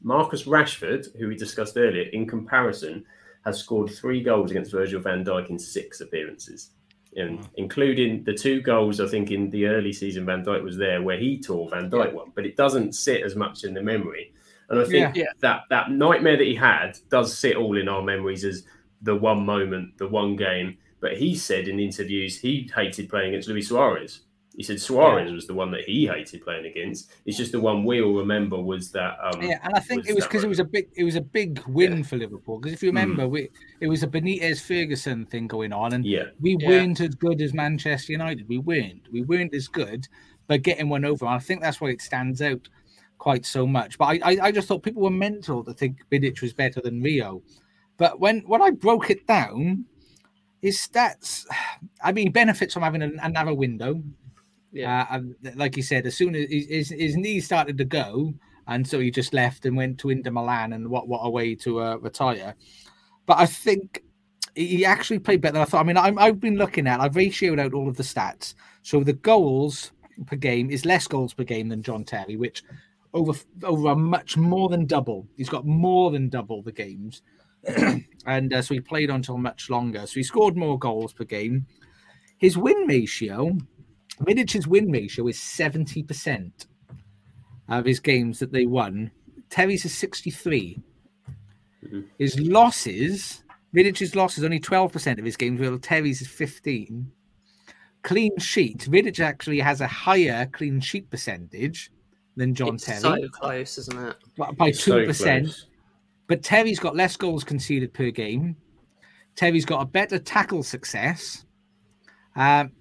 Marcus Rashford, who we discussed earlier, in comparison, has scored three goals against Virgil van Dijk in six appearances, and mm. including the two goals I think in the early season Van Dijk was there where he tore Van Dijk one, but it doesn't sit as much in the memory. And I think Yeah. that that nightmare that he had does sit all in our memories as the one moment, the one game. But he said in interviews he hated playing against Luis Suarez. He said Suarez was the one that he hated playing against. It's just the one we all remember was that. Um, Yeah, and I think it was because it was a big it was a big win for Liverpool. Because if you Hmm. remember, we it was a Benitez Ferguson thing going on, and Yeah. we Yeah. weren't as good as Manchester United. We weren't. We weren't as good, but getting one over. I think that's why it stands out quite so much. But I, I, I just thought people were mental to think Vidic was better than Rio. But when when I broke it down, his stats, I mean, he benefits from having a, another window. Yeah. Uh, and like you said, as soon as his, his, knees started to go, and so he just left and went to Inter Milan, and what what a way to uh, retire. But I think he actually played better than I thought. I mean, I'm, I've been looking at, I've ratioed out all of the stats. So the goals per game is less goals per game than John Terry, which over over a much more than double. He's got more than double the games, and uh, so he played until much longer. So he scored more goals per game. His win ratio, Vidic's win ratio is seventy percent of his games that they won. Terry's is sixty-three. His losses, Vidic's losses only twelve percent of his games, while Terry's is fifteen. Clean sheet. Vidic actually has a higher clean sheet percentage than John it's Terry so close, isn't it? by- by It's two percent. close. But Terry's got less goals conceded per game. Terry's got a better tackle success. Um, Vi-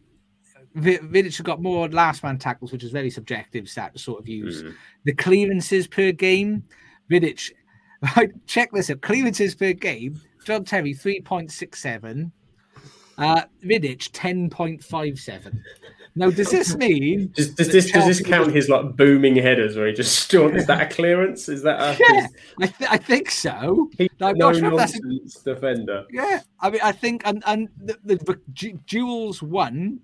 Vidic has got more last man tackles, which is very subjective stat to sort of use. Mhm. The clearances per game, Vidic, right, check this out. Clearances per game, John Terry 3.67, uh, Vidic 10.57. Now, does this mean Does, does this does this count his like booming headers where he just? Is that a clearance? Is that a Yeah, I, th- I think so. he's Now, no sure that's a- nonsense defender? Yeah, I mean, I think, and and the, the, the duels won.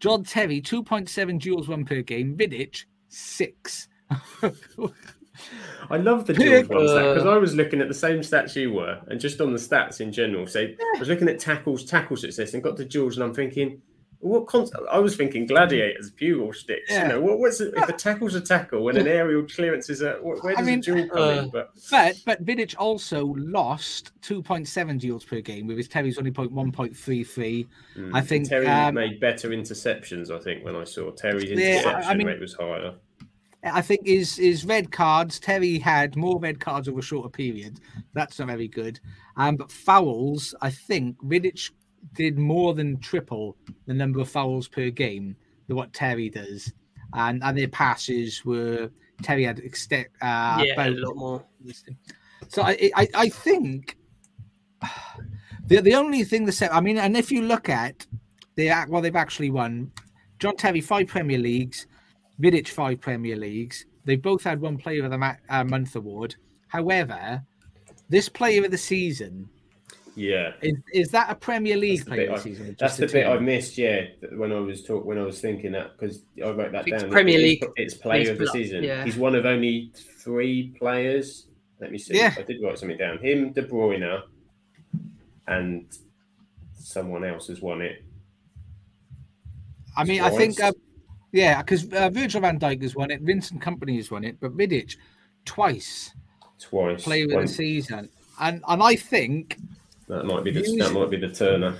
John Terry two point seven duels won per game. Vidic six. I love the one stat because I was looking at the same stats you were, and just on the stats in general. So I was looking at tackles, tackle success, and got to duels, and I'm thinking, what? Con- I was thinking gladiators, bugle sticks. Yeah. You know, what? What's it, if a tackle's a tackle and an aerial clearance is a? wh- Where I does mean, a duel come uh, in? But But but Vidic also lost two point seven duels per game with his Terry's only point one point three three. mm, I think, Terry um, made better interceptions. I think when I saw Terry's Yeah, I- interception I mean- rate was higher. I think his his red cards. Terry had more red cards over a shorter period. That's not very good. Um, but fouls, I think Vidic did more than triple the number of fouls per game than what Terry does, and and their passes were Terry had extent uh, yeah, a lot more. so I, I, I think the the only thing the set. I mean, and if you look at the act, well, they've actually won. John Terry five Premier Leagues, Vidic five Premier Leagues. They both had one Player of the Ma- uh, Month award. However, this Player of the Season Yeah. is, is that a Premier League the Player bit of I- Season? That's the bit I team? missed, yeah. When I was talk, when I was thinking that because I wrote that It's down. Premier It's- League. It's player of the He's- season. yeah. He's one of only three players. Let me see. Yeah. I did write something down. Him, De Bruyne, and someone else has won it. I mean, I think, uh, yeah, because uh, Virgil van Dijk has won it, Vincent Kompany has won it, but Vidic twice Twice. Player of the Season, and and I think that might be the Use- that might be the Turner.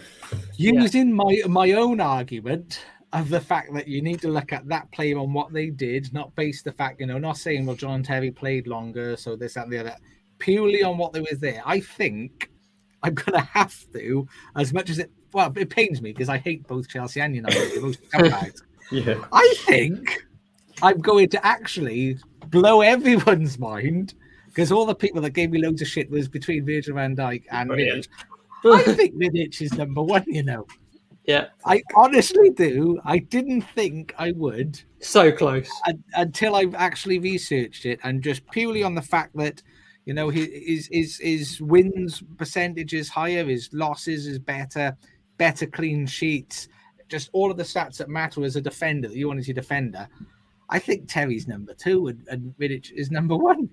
using my my own argument of the fact that you need to look at that player on what they did, not base the fact, you know, not saying well John Terry played longer, so this that, and the other, purely on what they was there. I think I'm gonna have to, as much as it well, it pains me because I hate both Chelsea and United. They're both scumbags. Yeah. I think I'm going to actually blow everyone's mind because all the people that gave me loads of shit was between Virgil van Dijk and oh, Brilliant. Vidic. I think Vidic is number one, you know. Yeah, I honestly do. I didn't think I would so close. un- until I've actually researched it, and just purely on the fact that you know his his his, his wins percentage is higher, his losses is better, better clean sheets, just all of the stats that matter as a defender that you want as your defender. I think Terry's number two and, and Vidic is number one.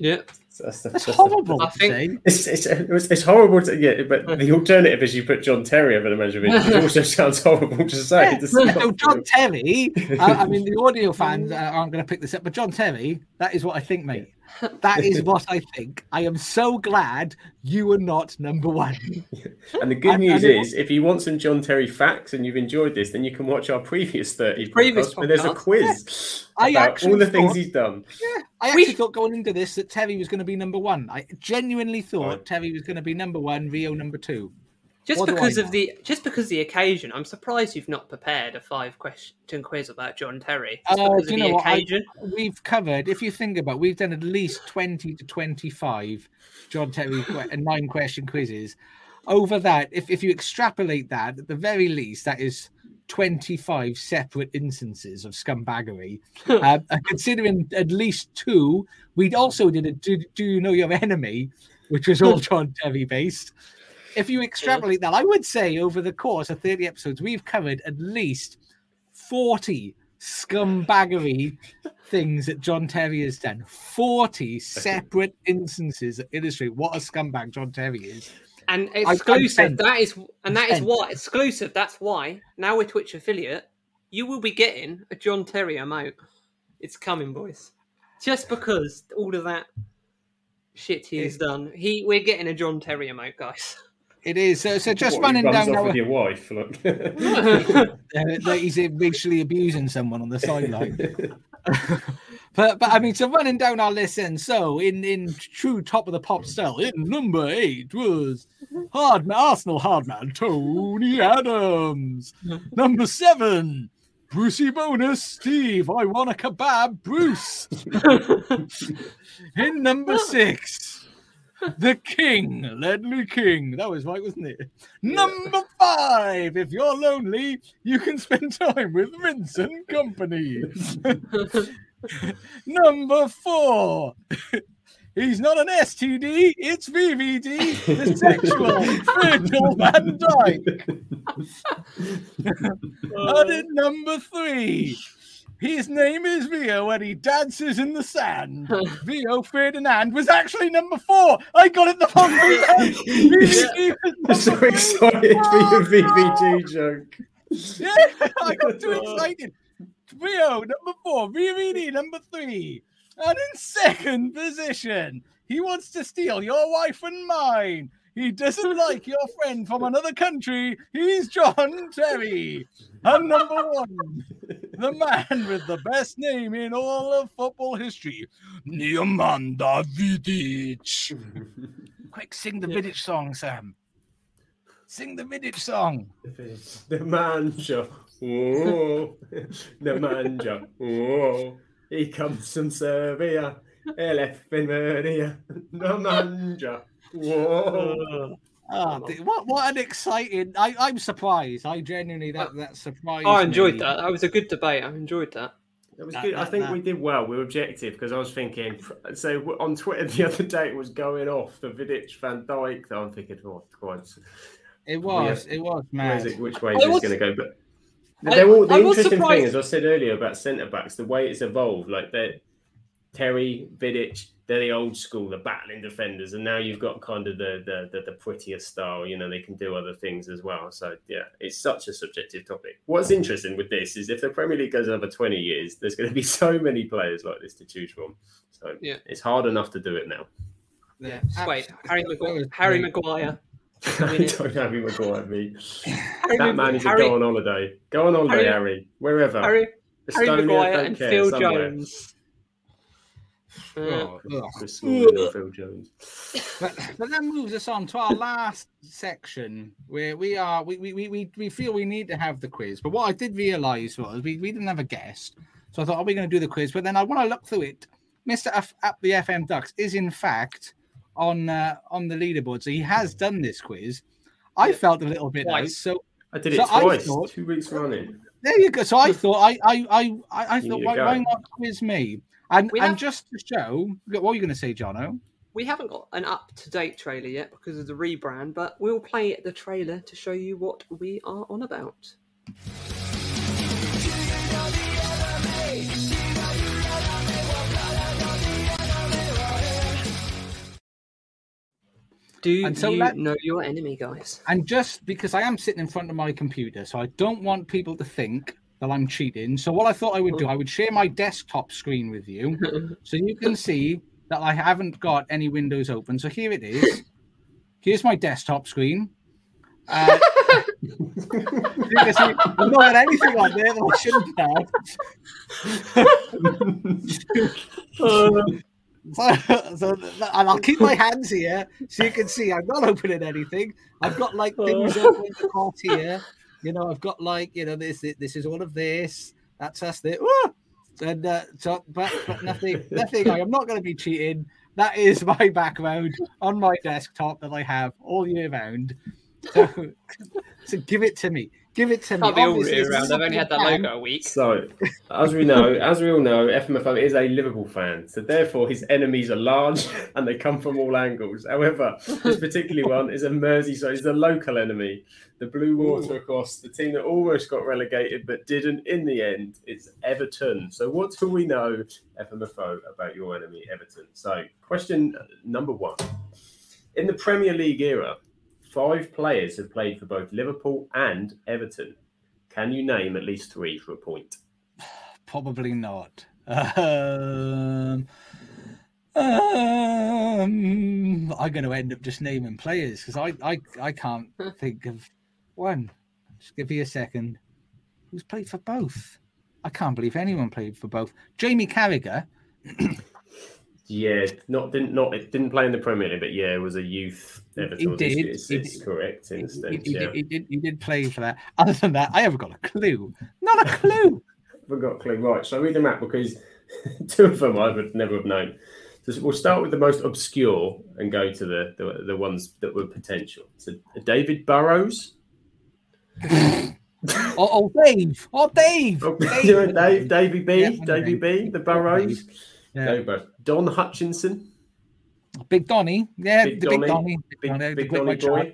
Yeah. That's, that's, That's that's- horrible I to think- say. It's, it's, it's, it's horrible to yeah, but the alternative is you put John Terry over the manager of it. It also sounds horrible to say. It's not So John true. Terry, uh, I mean, the audio fans uh, aren't going to pick this up, but John Terry, that is what I think, mate. That is what I think. I am so glad you are not number one. And the good And- news and it- is, if you want some John Terry facts and you've enjoyed this, then you can watch our previous 30 Previous podcasts where there's a quiz I about actually all the things thought- he's done. I We- actually thought going into this that Terry was going to be number one. I genuinely thought Right. Terry was going to be number one, Rio number two. Just What because of the just because of the occasion, I'm surprised you've not prepared a five question quiz about John Terry. Just Oh, because of you the know what? I- We've covered, if you think about, we've done at least twenty to twenty-five John Terry and uh, nine question quizzes. Over that, if if you extrapolate that, at the very least, that is twenty-five separate instances of scumbaggery. uh, considering at least two, we also did a do, do you know your enemy, which was all John Terry based. If you extrapolate that, I would say over the course of 30 episodes, we've covered at least 40 scumbaggery things that John Terry has done. 40 separate instances that illustrate what a scumbag John Terry is. And exclusive. that is, and that is spent. why exclusive. That's why now we're Twitch affiliate. You will be getting a John Terry emote. It's coming, boys. Just because all of that shit he's done, he we're getting a John Terry emote, guys. It is. So, so just What, he running runs down off with your wife. Look. uh, he's racially abusing someone on the sideline. but but I mean, so running down our list, and So in in true top of the pop style, in number eight was hard man Arsenal hard man Tony Adams. number seven. Brucey bonus, Steve. I want a kebab, Bruce. in number six, the King, Ledley King. That was right, wasn't it? Number five. If you're lonely, you can spend time with Vincent Kompany. Number four. He's not an STD, it's VVD, the sexual Virgil van Dijk. and in number three, his name is Vio and he dances in the sand. Vio Ferdinand was actually number four. I got it the wrong way. VVD was so excited for your VVG joke. Yeah, I got too excited. Rio, number four. VVD, number three. And in second position, he wants to steal your wife and mine. He doesn't like your friend from another country. He's John Terry. And number one, the man with the best name in all of football history, Nemanja Vidic. Quick, sing the Vidic song, Sam. Sing the Vidic song. Nemanja. Oh, Nemanja. Oh, he comes from Serbia. Elephant Maria. Nemanja. Whoa. Ah, mm-hmm. what what an exciting! I I'm surprised. I genuinely that that surprised. I enjoyed me. that. That was a good debate. I enjoyed that. That was That- good. I think that- we did well. We were objective because I was thinking. So on Twitter the other day, it was going off the Vidic Van Dijk. I'm thinking, oh, God, It was. It was where's mad. it, which way is this going to go? But I- they're all, the I was interesting thing, surprised- as I said earlier about centre backs, the way it's evolved. Like that, Terry Vidic, they're the old school, the battling defenders, and now you've got kind of the the, the the prettier style. You know, they can do other things as well. So yeah, it's such a subjective topic. What's interesting with this is if the Premier League goes over twenty years, there's going to be so many players like this to choose from. So Yeah. it's hard enough to do it now. Yeah. Wait, Harry That Maguire. Was Harry great. Don't have him Maguire me. Harry That man needs to Harry, go on holiday. Go on holiday, Harry- Harry. Wherever. Harry, Harry Estonia, Maguire don't and care, Phil somewhere. Jones. Uh, Oh, ugh. Chris Smalling and Phil Jones. But, but that moves us on to our last section where we are we, we, we, we, we feel we need to have the quiz. But what I did realize was we, we didn't have a guest. So I thought, are we going to do the quiz? But then I when I look through it, Mr. F at the FM Ducks is in fact on uh, on the leaderboard. So he has done this quiz. I felt a little bit out. Twice. So I did it So twice, thought- two weeks running. there you go. So I thought I I I I, I thought why, why not quiz me? And We and have- just to show, what were you going to say, Johnno? we haven't got an up-to-date trailer yet because of the rebrand, but we'll play the trailer to show you what we are on about. Do And so you let- know your enemy, guys? And just because I am sitting in front of my computer, so I don't want people to think that I'm cheating. So what I thought I would do, I would share my desktop screen with you, so you can see that I haven't got any windows open. So here it is. Here's my desktop screen. Uh, you can see I've not got anything on there that I shouldn't have. So, and I'll keep my hands here so you can see I'm not opening anything. I've got like things open across here. You know, I've got like you know this this is all of this. That's us there. And uh, so, but but nothing, nothing. I am not going to be cheating. That is my background on my desktop that I have all year round. So, so give it to me. Give it to me. Can't be all Obviously, year. I've only had that something logo a week. So, as we know, as we all know, FMFO is a Liverpool fan, so therefore his enemies are large and they come from all angles. However, this particular one is a Merseyside, it's a local enemy, the Blue Water across the team that almost got relegated but didn't in the end. It's Everton. So, what do we know, FMFO, about your enemy, Everton? So, question number one: In the Premier League era, five players have played for both Liverpool and Everton. Can you name at least three for a point? Probably not. Um, um, I'm going to end up just naming players because I, I, I can't think of one. Just give me a second. Who's played for both? I can't believe anyone played for both. Jamie Carragher. Yeah, not didn't not it didn't play in the Premier League, but yeah, it was a youth Everton. He did, It's, it's correct in a He, yeah, did, he, did, he did play for that. Other than that, I haven't got a clue. Not a clue. forgot clue. Right, so I read them out because two of them I would never have known. So we'll start with the most obscure and go to the the, the ones that were potential. So David Burrows, oh, or Dave. Or Dave. oh, Dave. Dave, Davy B, Yeah, I know Davy Dave. B, the Burrows, Yeah. David Burrows. Don Hutchinson, Big Donny. Yeah, Big the Big Donny. Big, big, Donny, the big Donny shark.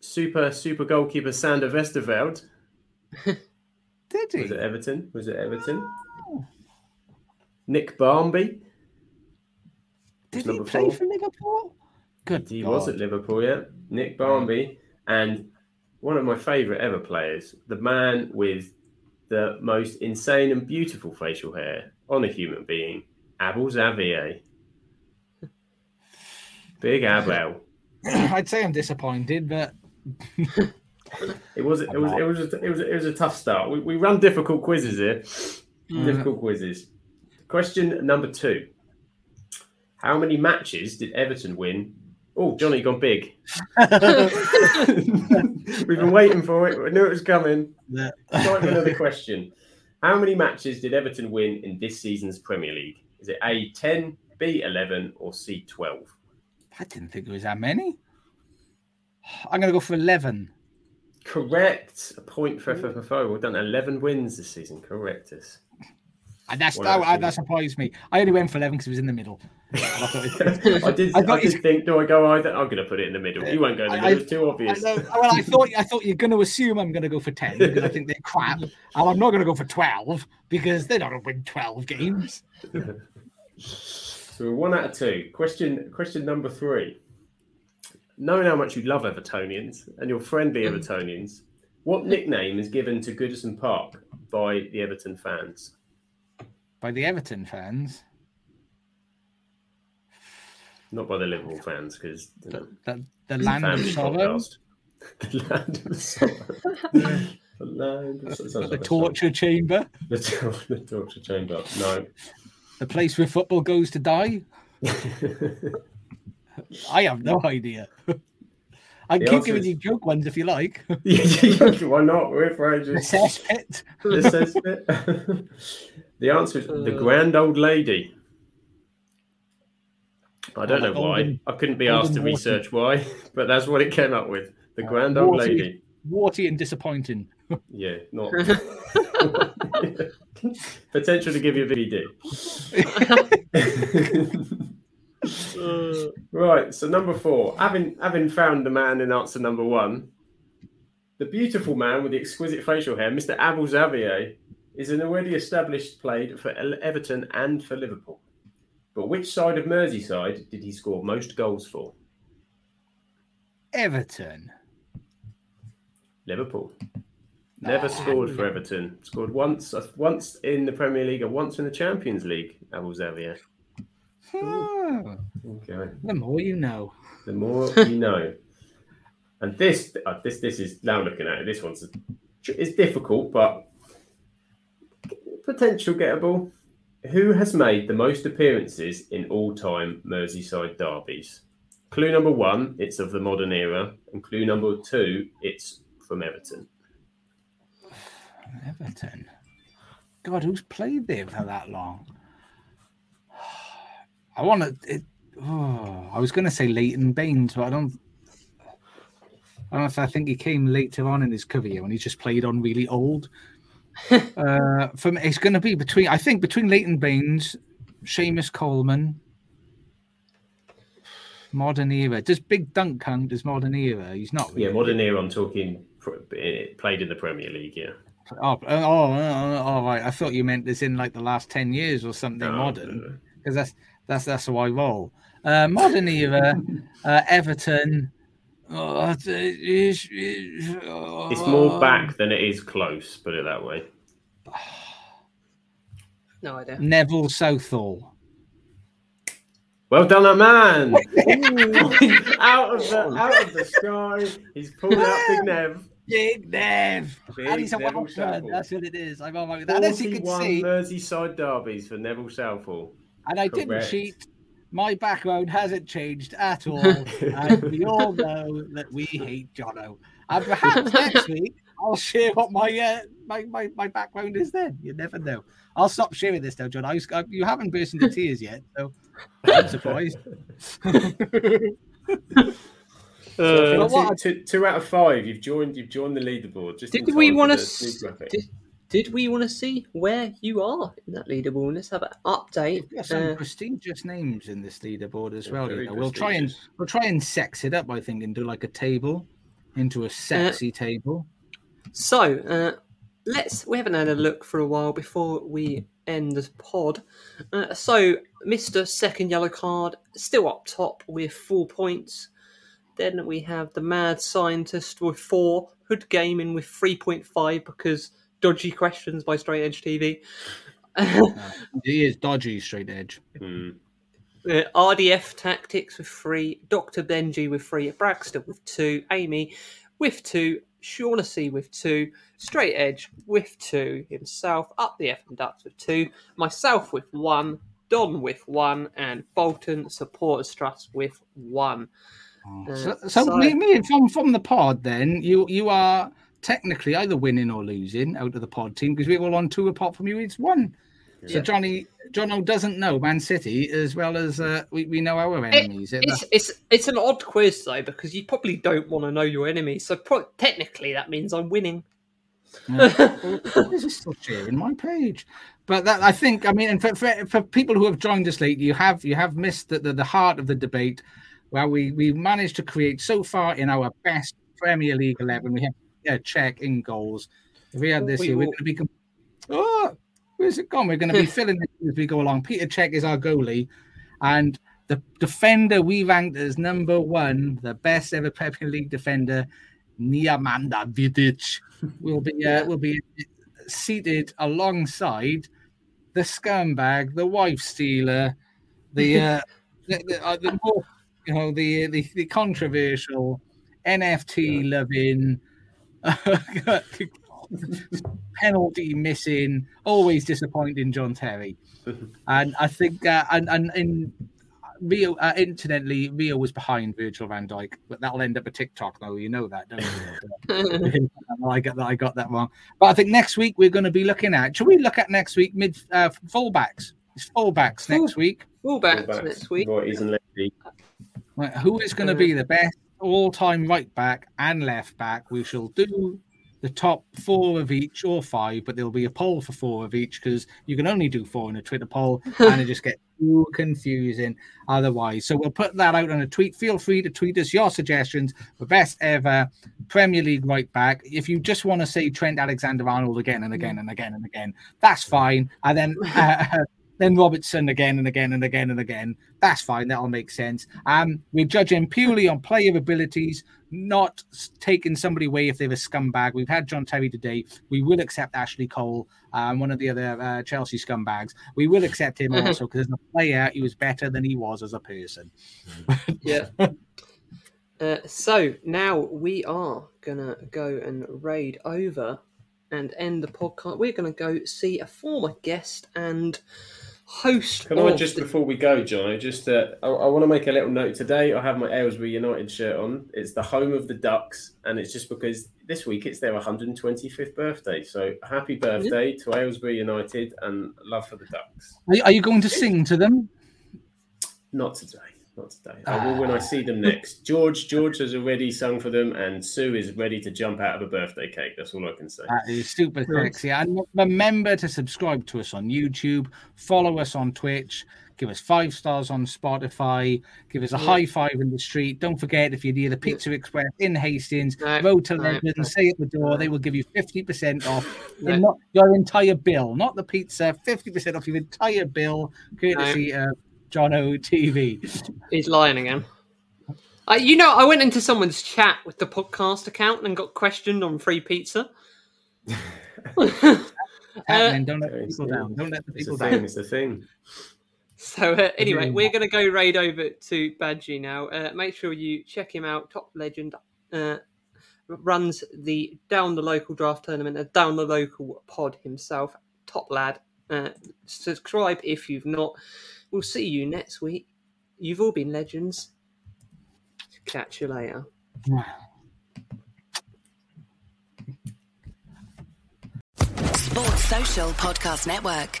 super super goalkeeper Sander Westerveld. Did he? Was it Everton? Was it Everton? Nick Barmby. Did he play four. for Liverpool? Good He God. was at Liverpool, yeah. Nick Barmby. And one of my favourite ever players, the man with the most insane and beautiful facial hair on a human being, Abel Xavier. Big Abel. I'd say I'm disappointed, but It was it was it was a, it was a, it was a tough start. We, we run difficult quizzes here. Mm. Difficult quizzes. Question number two: How many matches did Everton win? Oh, Johnny gone big. We've been waiting for it. We knew it was coming. Yeah. Time for another question. How many matches did Everton win in this season's Premier League? Is it A ten, B eleven, or C twelve? I didn't think it was that many. I'm going to go for 11. Correct. A point for FMFO. We've done eleven wins this season. Correct us. And that's, that, that surprised me. I only went for 11 because it was in the middle. I it- I did. I I, did think. Do I go either? I'm going to put it in the middle. You won't go in the middle. I- it's too I obvious. know- well, I thought I thought you're going to assume I'm going to go for 10 because I think they're crap. And I'm not going to go for 12 because they're not going to win 12 games. So we're one out of two. Question. Question number three. Knowing how much you love Evertonians and you're friendly mm. Evertonians, what nickname is given to Goodison Park by the Everton fans? By the Everton fans, Not by the Liverpool fans, because you know, the, the land of sorrow. The land of sorrow. the land of sorrow. The torture chamber. The, the torture chamber. No. the place where football goes to die. I have no idea. I The keep giving is- you joke ones if you like. Why not? We're for The cesspit. The cesspit. The answer is the uh, grand old lady. I don't know why. I couldn't be asked to research why, but that's what it came up with. The uh, grand old Warty- lady. Warty and disappointing. Yeah, not potential to give you a VD. Uh. right, so number four, having having found the man in answer number one, the beautiful man with the exquisite facial hair, Mr. Abel Xavier, is an already established played for Everton and for Liverpool. But which side of Merseyside did he score most goals for? Everton. Liverpool. Never scored for Everton. Scored once, uh, once in the Premier League and once in the Champions League. Abel Xavier. Hmm. Okay. The more you know. The more you know. And this, uh, this, this is now looking at it. This one's it's difficult, but potential gettable. Who has made the most appearances in all-time Merseyside derbies? Clue number one, it's of the modern era, and clue number two, it's from Everton. Everton. God, who's played there for that long? I want to. Oh, I was going to say Leighton Baines, but I don't. I don't know if I think he came later on in his career when he just played on really old. Uh, me, it's going to be between. I think between Leighton Baines, Seamus Coleman, modern era. Does Big Dunk count as modern era? He's not. Yeah, modern era. I'm talking played in the Premier League. Yeah. Oh, oh, oh, oh, right. I thought you meant this in like the last ten years or something No, modern, because that's that's that's how I roll. Uh, modern era, uh, Everton. Oh, it's, it's, It's more uh, back than it is close. Put it that way. No idea. Neville Southall. Well done, that man! out of the out of the sky, he's pulled out Big Nev. Big Nev. Big and he's a Neville Welshman. That's what it is. I'm on oh my that. As you can see, Merseyside derbies for Neville Southall. and I didn't cheat. My background hasn't changed at all, and we all know that we hate Johnno. And perhaps next week I'll share what my uh, my, my my background is. Then you never know. I'll stop sharing this now, John. I, I, you haven't burst into tears yet, so I'm surprised. So But two, what I- two- two out of five. You've joined. You've joined the leaderboard. Just Did we want to? Did, did we want to see where you are in that leaderboard? Let's have an update. We've got some Uh, prestigious names in this leaderboard as well. You know, we'll try and we'll try and sex it up. I think and do like a table into a sexy table. So, uh, let's. We haven't had a look for a while before we end the pod. Uh, so, Mister Second Yellow Card still up top with four points. Then we have the Mad Scientist with four. Hood Gaming with three point five because dodgy questions by Straight Edge TV. He is dodgy, straight edge. Hmm. Uh, RDF Tactics with three, Dr. Benji with three, Braxton with two, Amy with two, Shaughnessy with two, Straight Edge with two, himself, Up the F and Ducks with two, myself with one, Don with one, and Bolton Supporters Trust with one. Uh, So, so, me, me from from the pod, then you you are technically either winning or losing out of the pod team because we're all on two apart from you. It's one. So Yeah. Johnny Johnno doesn't know Man City as well as uh, we, we know our enemies. It- It's, it's it's an odd quiz though because you probably don't want to know your enemy. So pro- technically that means I'm winning. this is still sharing my page. But that I think I mean, and for, for, for people who have joined us late, you have you have missed the, the, the heart of the debate, where we we managed to create so far in our best Premier League eleven. We have yeah, Cech in goals. If we had this We year, we're going to be. Oh, where's it gone? We're going to be filling it as we go along. Petr Cech is our goalie, and the defender we ranked as number one, the best ever Premier League defender, Nemanja Vidic, will be uh, will be seated alongside the scumbag, the wife stealer, the uh, the, the, uh, the more you know the the, the controversial NFT loving. penalty missing, always disappointing John Terry, and I think uh, and and in Rio, uh, incidentally, Rio was behind Virgil Van Dijk, but that'll end up a TikTok though. You know that, don't you? I got that. I got that wrong. But I think next week we're going to be looking at. Should we look at next week mid uh, fullbacks? It's fullbacks next week. Fullbacks Fullbacks, next week. Righties and lefties. Right, who is going to be the best all-time right back and left back? We shall do the top four of each or five, but there'll be a poll for four of each because you can only do four in a Twitter poll, and it just gets too confusing otherwise. So we'll put that out on a tweet. Feel free to tweet us your suggestions for best ever Premier League right back. If you just want to say Trent Alexander-Arnold again and again and again and again, that's fine. And then. Uh, then Robertson again and again and again and again. That's fine. That'll make sense. Um, we're judging purely on player abilities, not taking somebody away if they're a scumbag. We've had John Terry today. We will accept Ashley Cole, um, one of the other uh, Chelsea scumbags. We will accept him also because as a player, he was better than he was as a person. Yeah. Uh, so now we are gonna go and raid over and end the podcast. We're gonna go see a former guest and host. Can I just the- before we go, John? I just uh, I, I want to make a little note today. I have my Aylesbury United shirt on. It's the home of the Ducks, and it's just because this week it's their 125th birthday. So happy birthday to Aylesbury United and love for the Ducks. Are, are you going to sing to them? Not today. Not today. Ah. I will when I see them next. George George has already sung for them, and Sue is ready to jump out of a birthday cake. That's all I can say. That is super sexy. And remember to subscribe to us on YouTube, follow us on Twitch, give us five stars on Spotify, give us a Yeah. high five in the street. Don't forget if you're near the Pizza Express in Hastings, No, road to no, Legends, no. say at the door, they will give you 50% off No. not your entire bill, not the pizza, 50% off your entire bill, courtesy of John O TV. He's lying again. Uh, you know, I went into someone's chat with the podcast account and got questioned on free pizza. Happening, don't let the It's people down. Don't let the It's a people thing. down. It's a thing. So uh, anyway, we're going to go raid over to Badgie now. Uh, make sure you check him out. Top legend uh, runs the down the local draft tournament, a down the local pod himself. Top lad. Uh, subscribe if you've not. We'll see you next week. You've all been legends. Catch you later. Sports Social Podcast Network.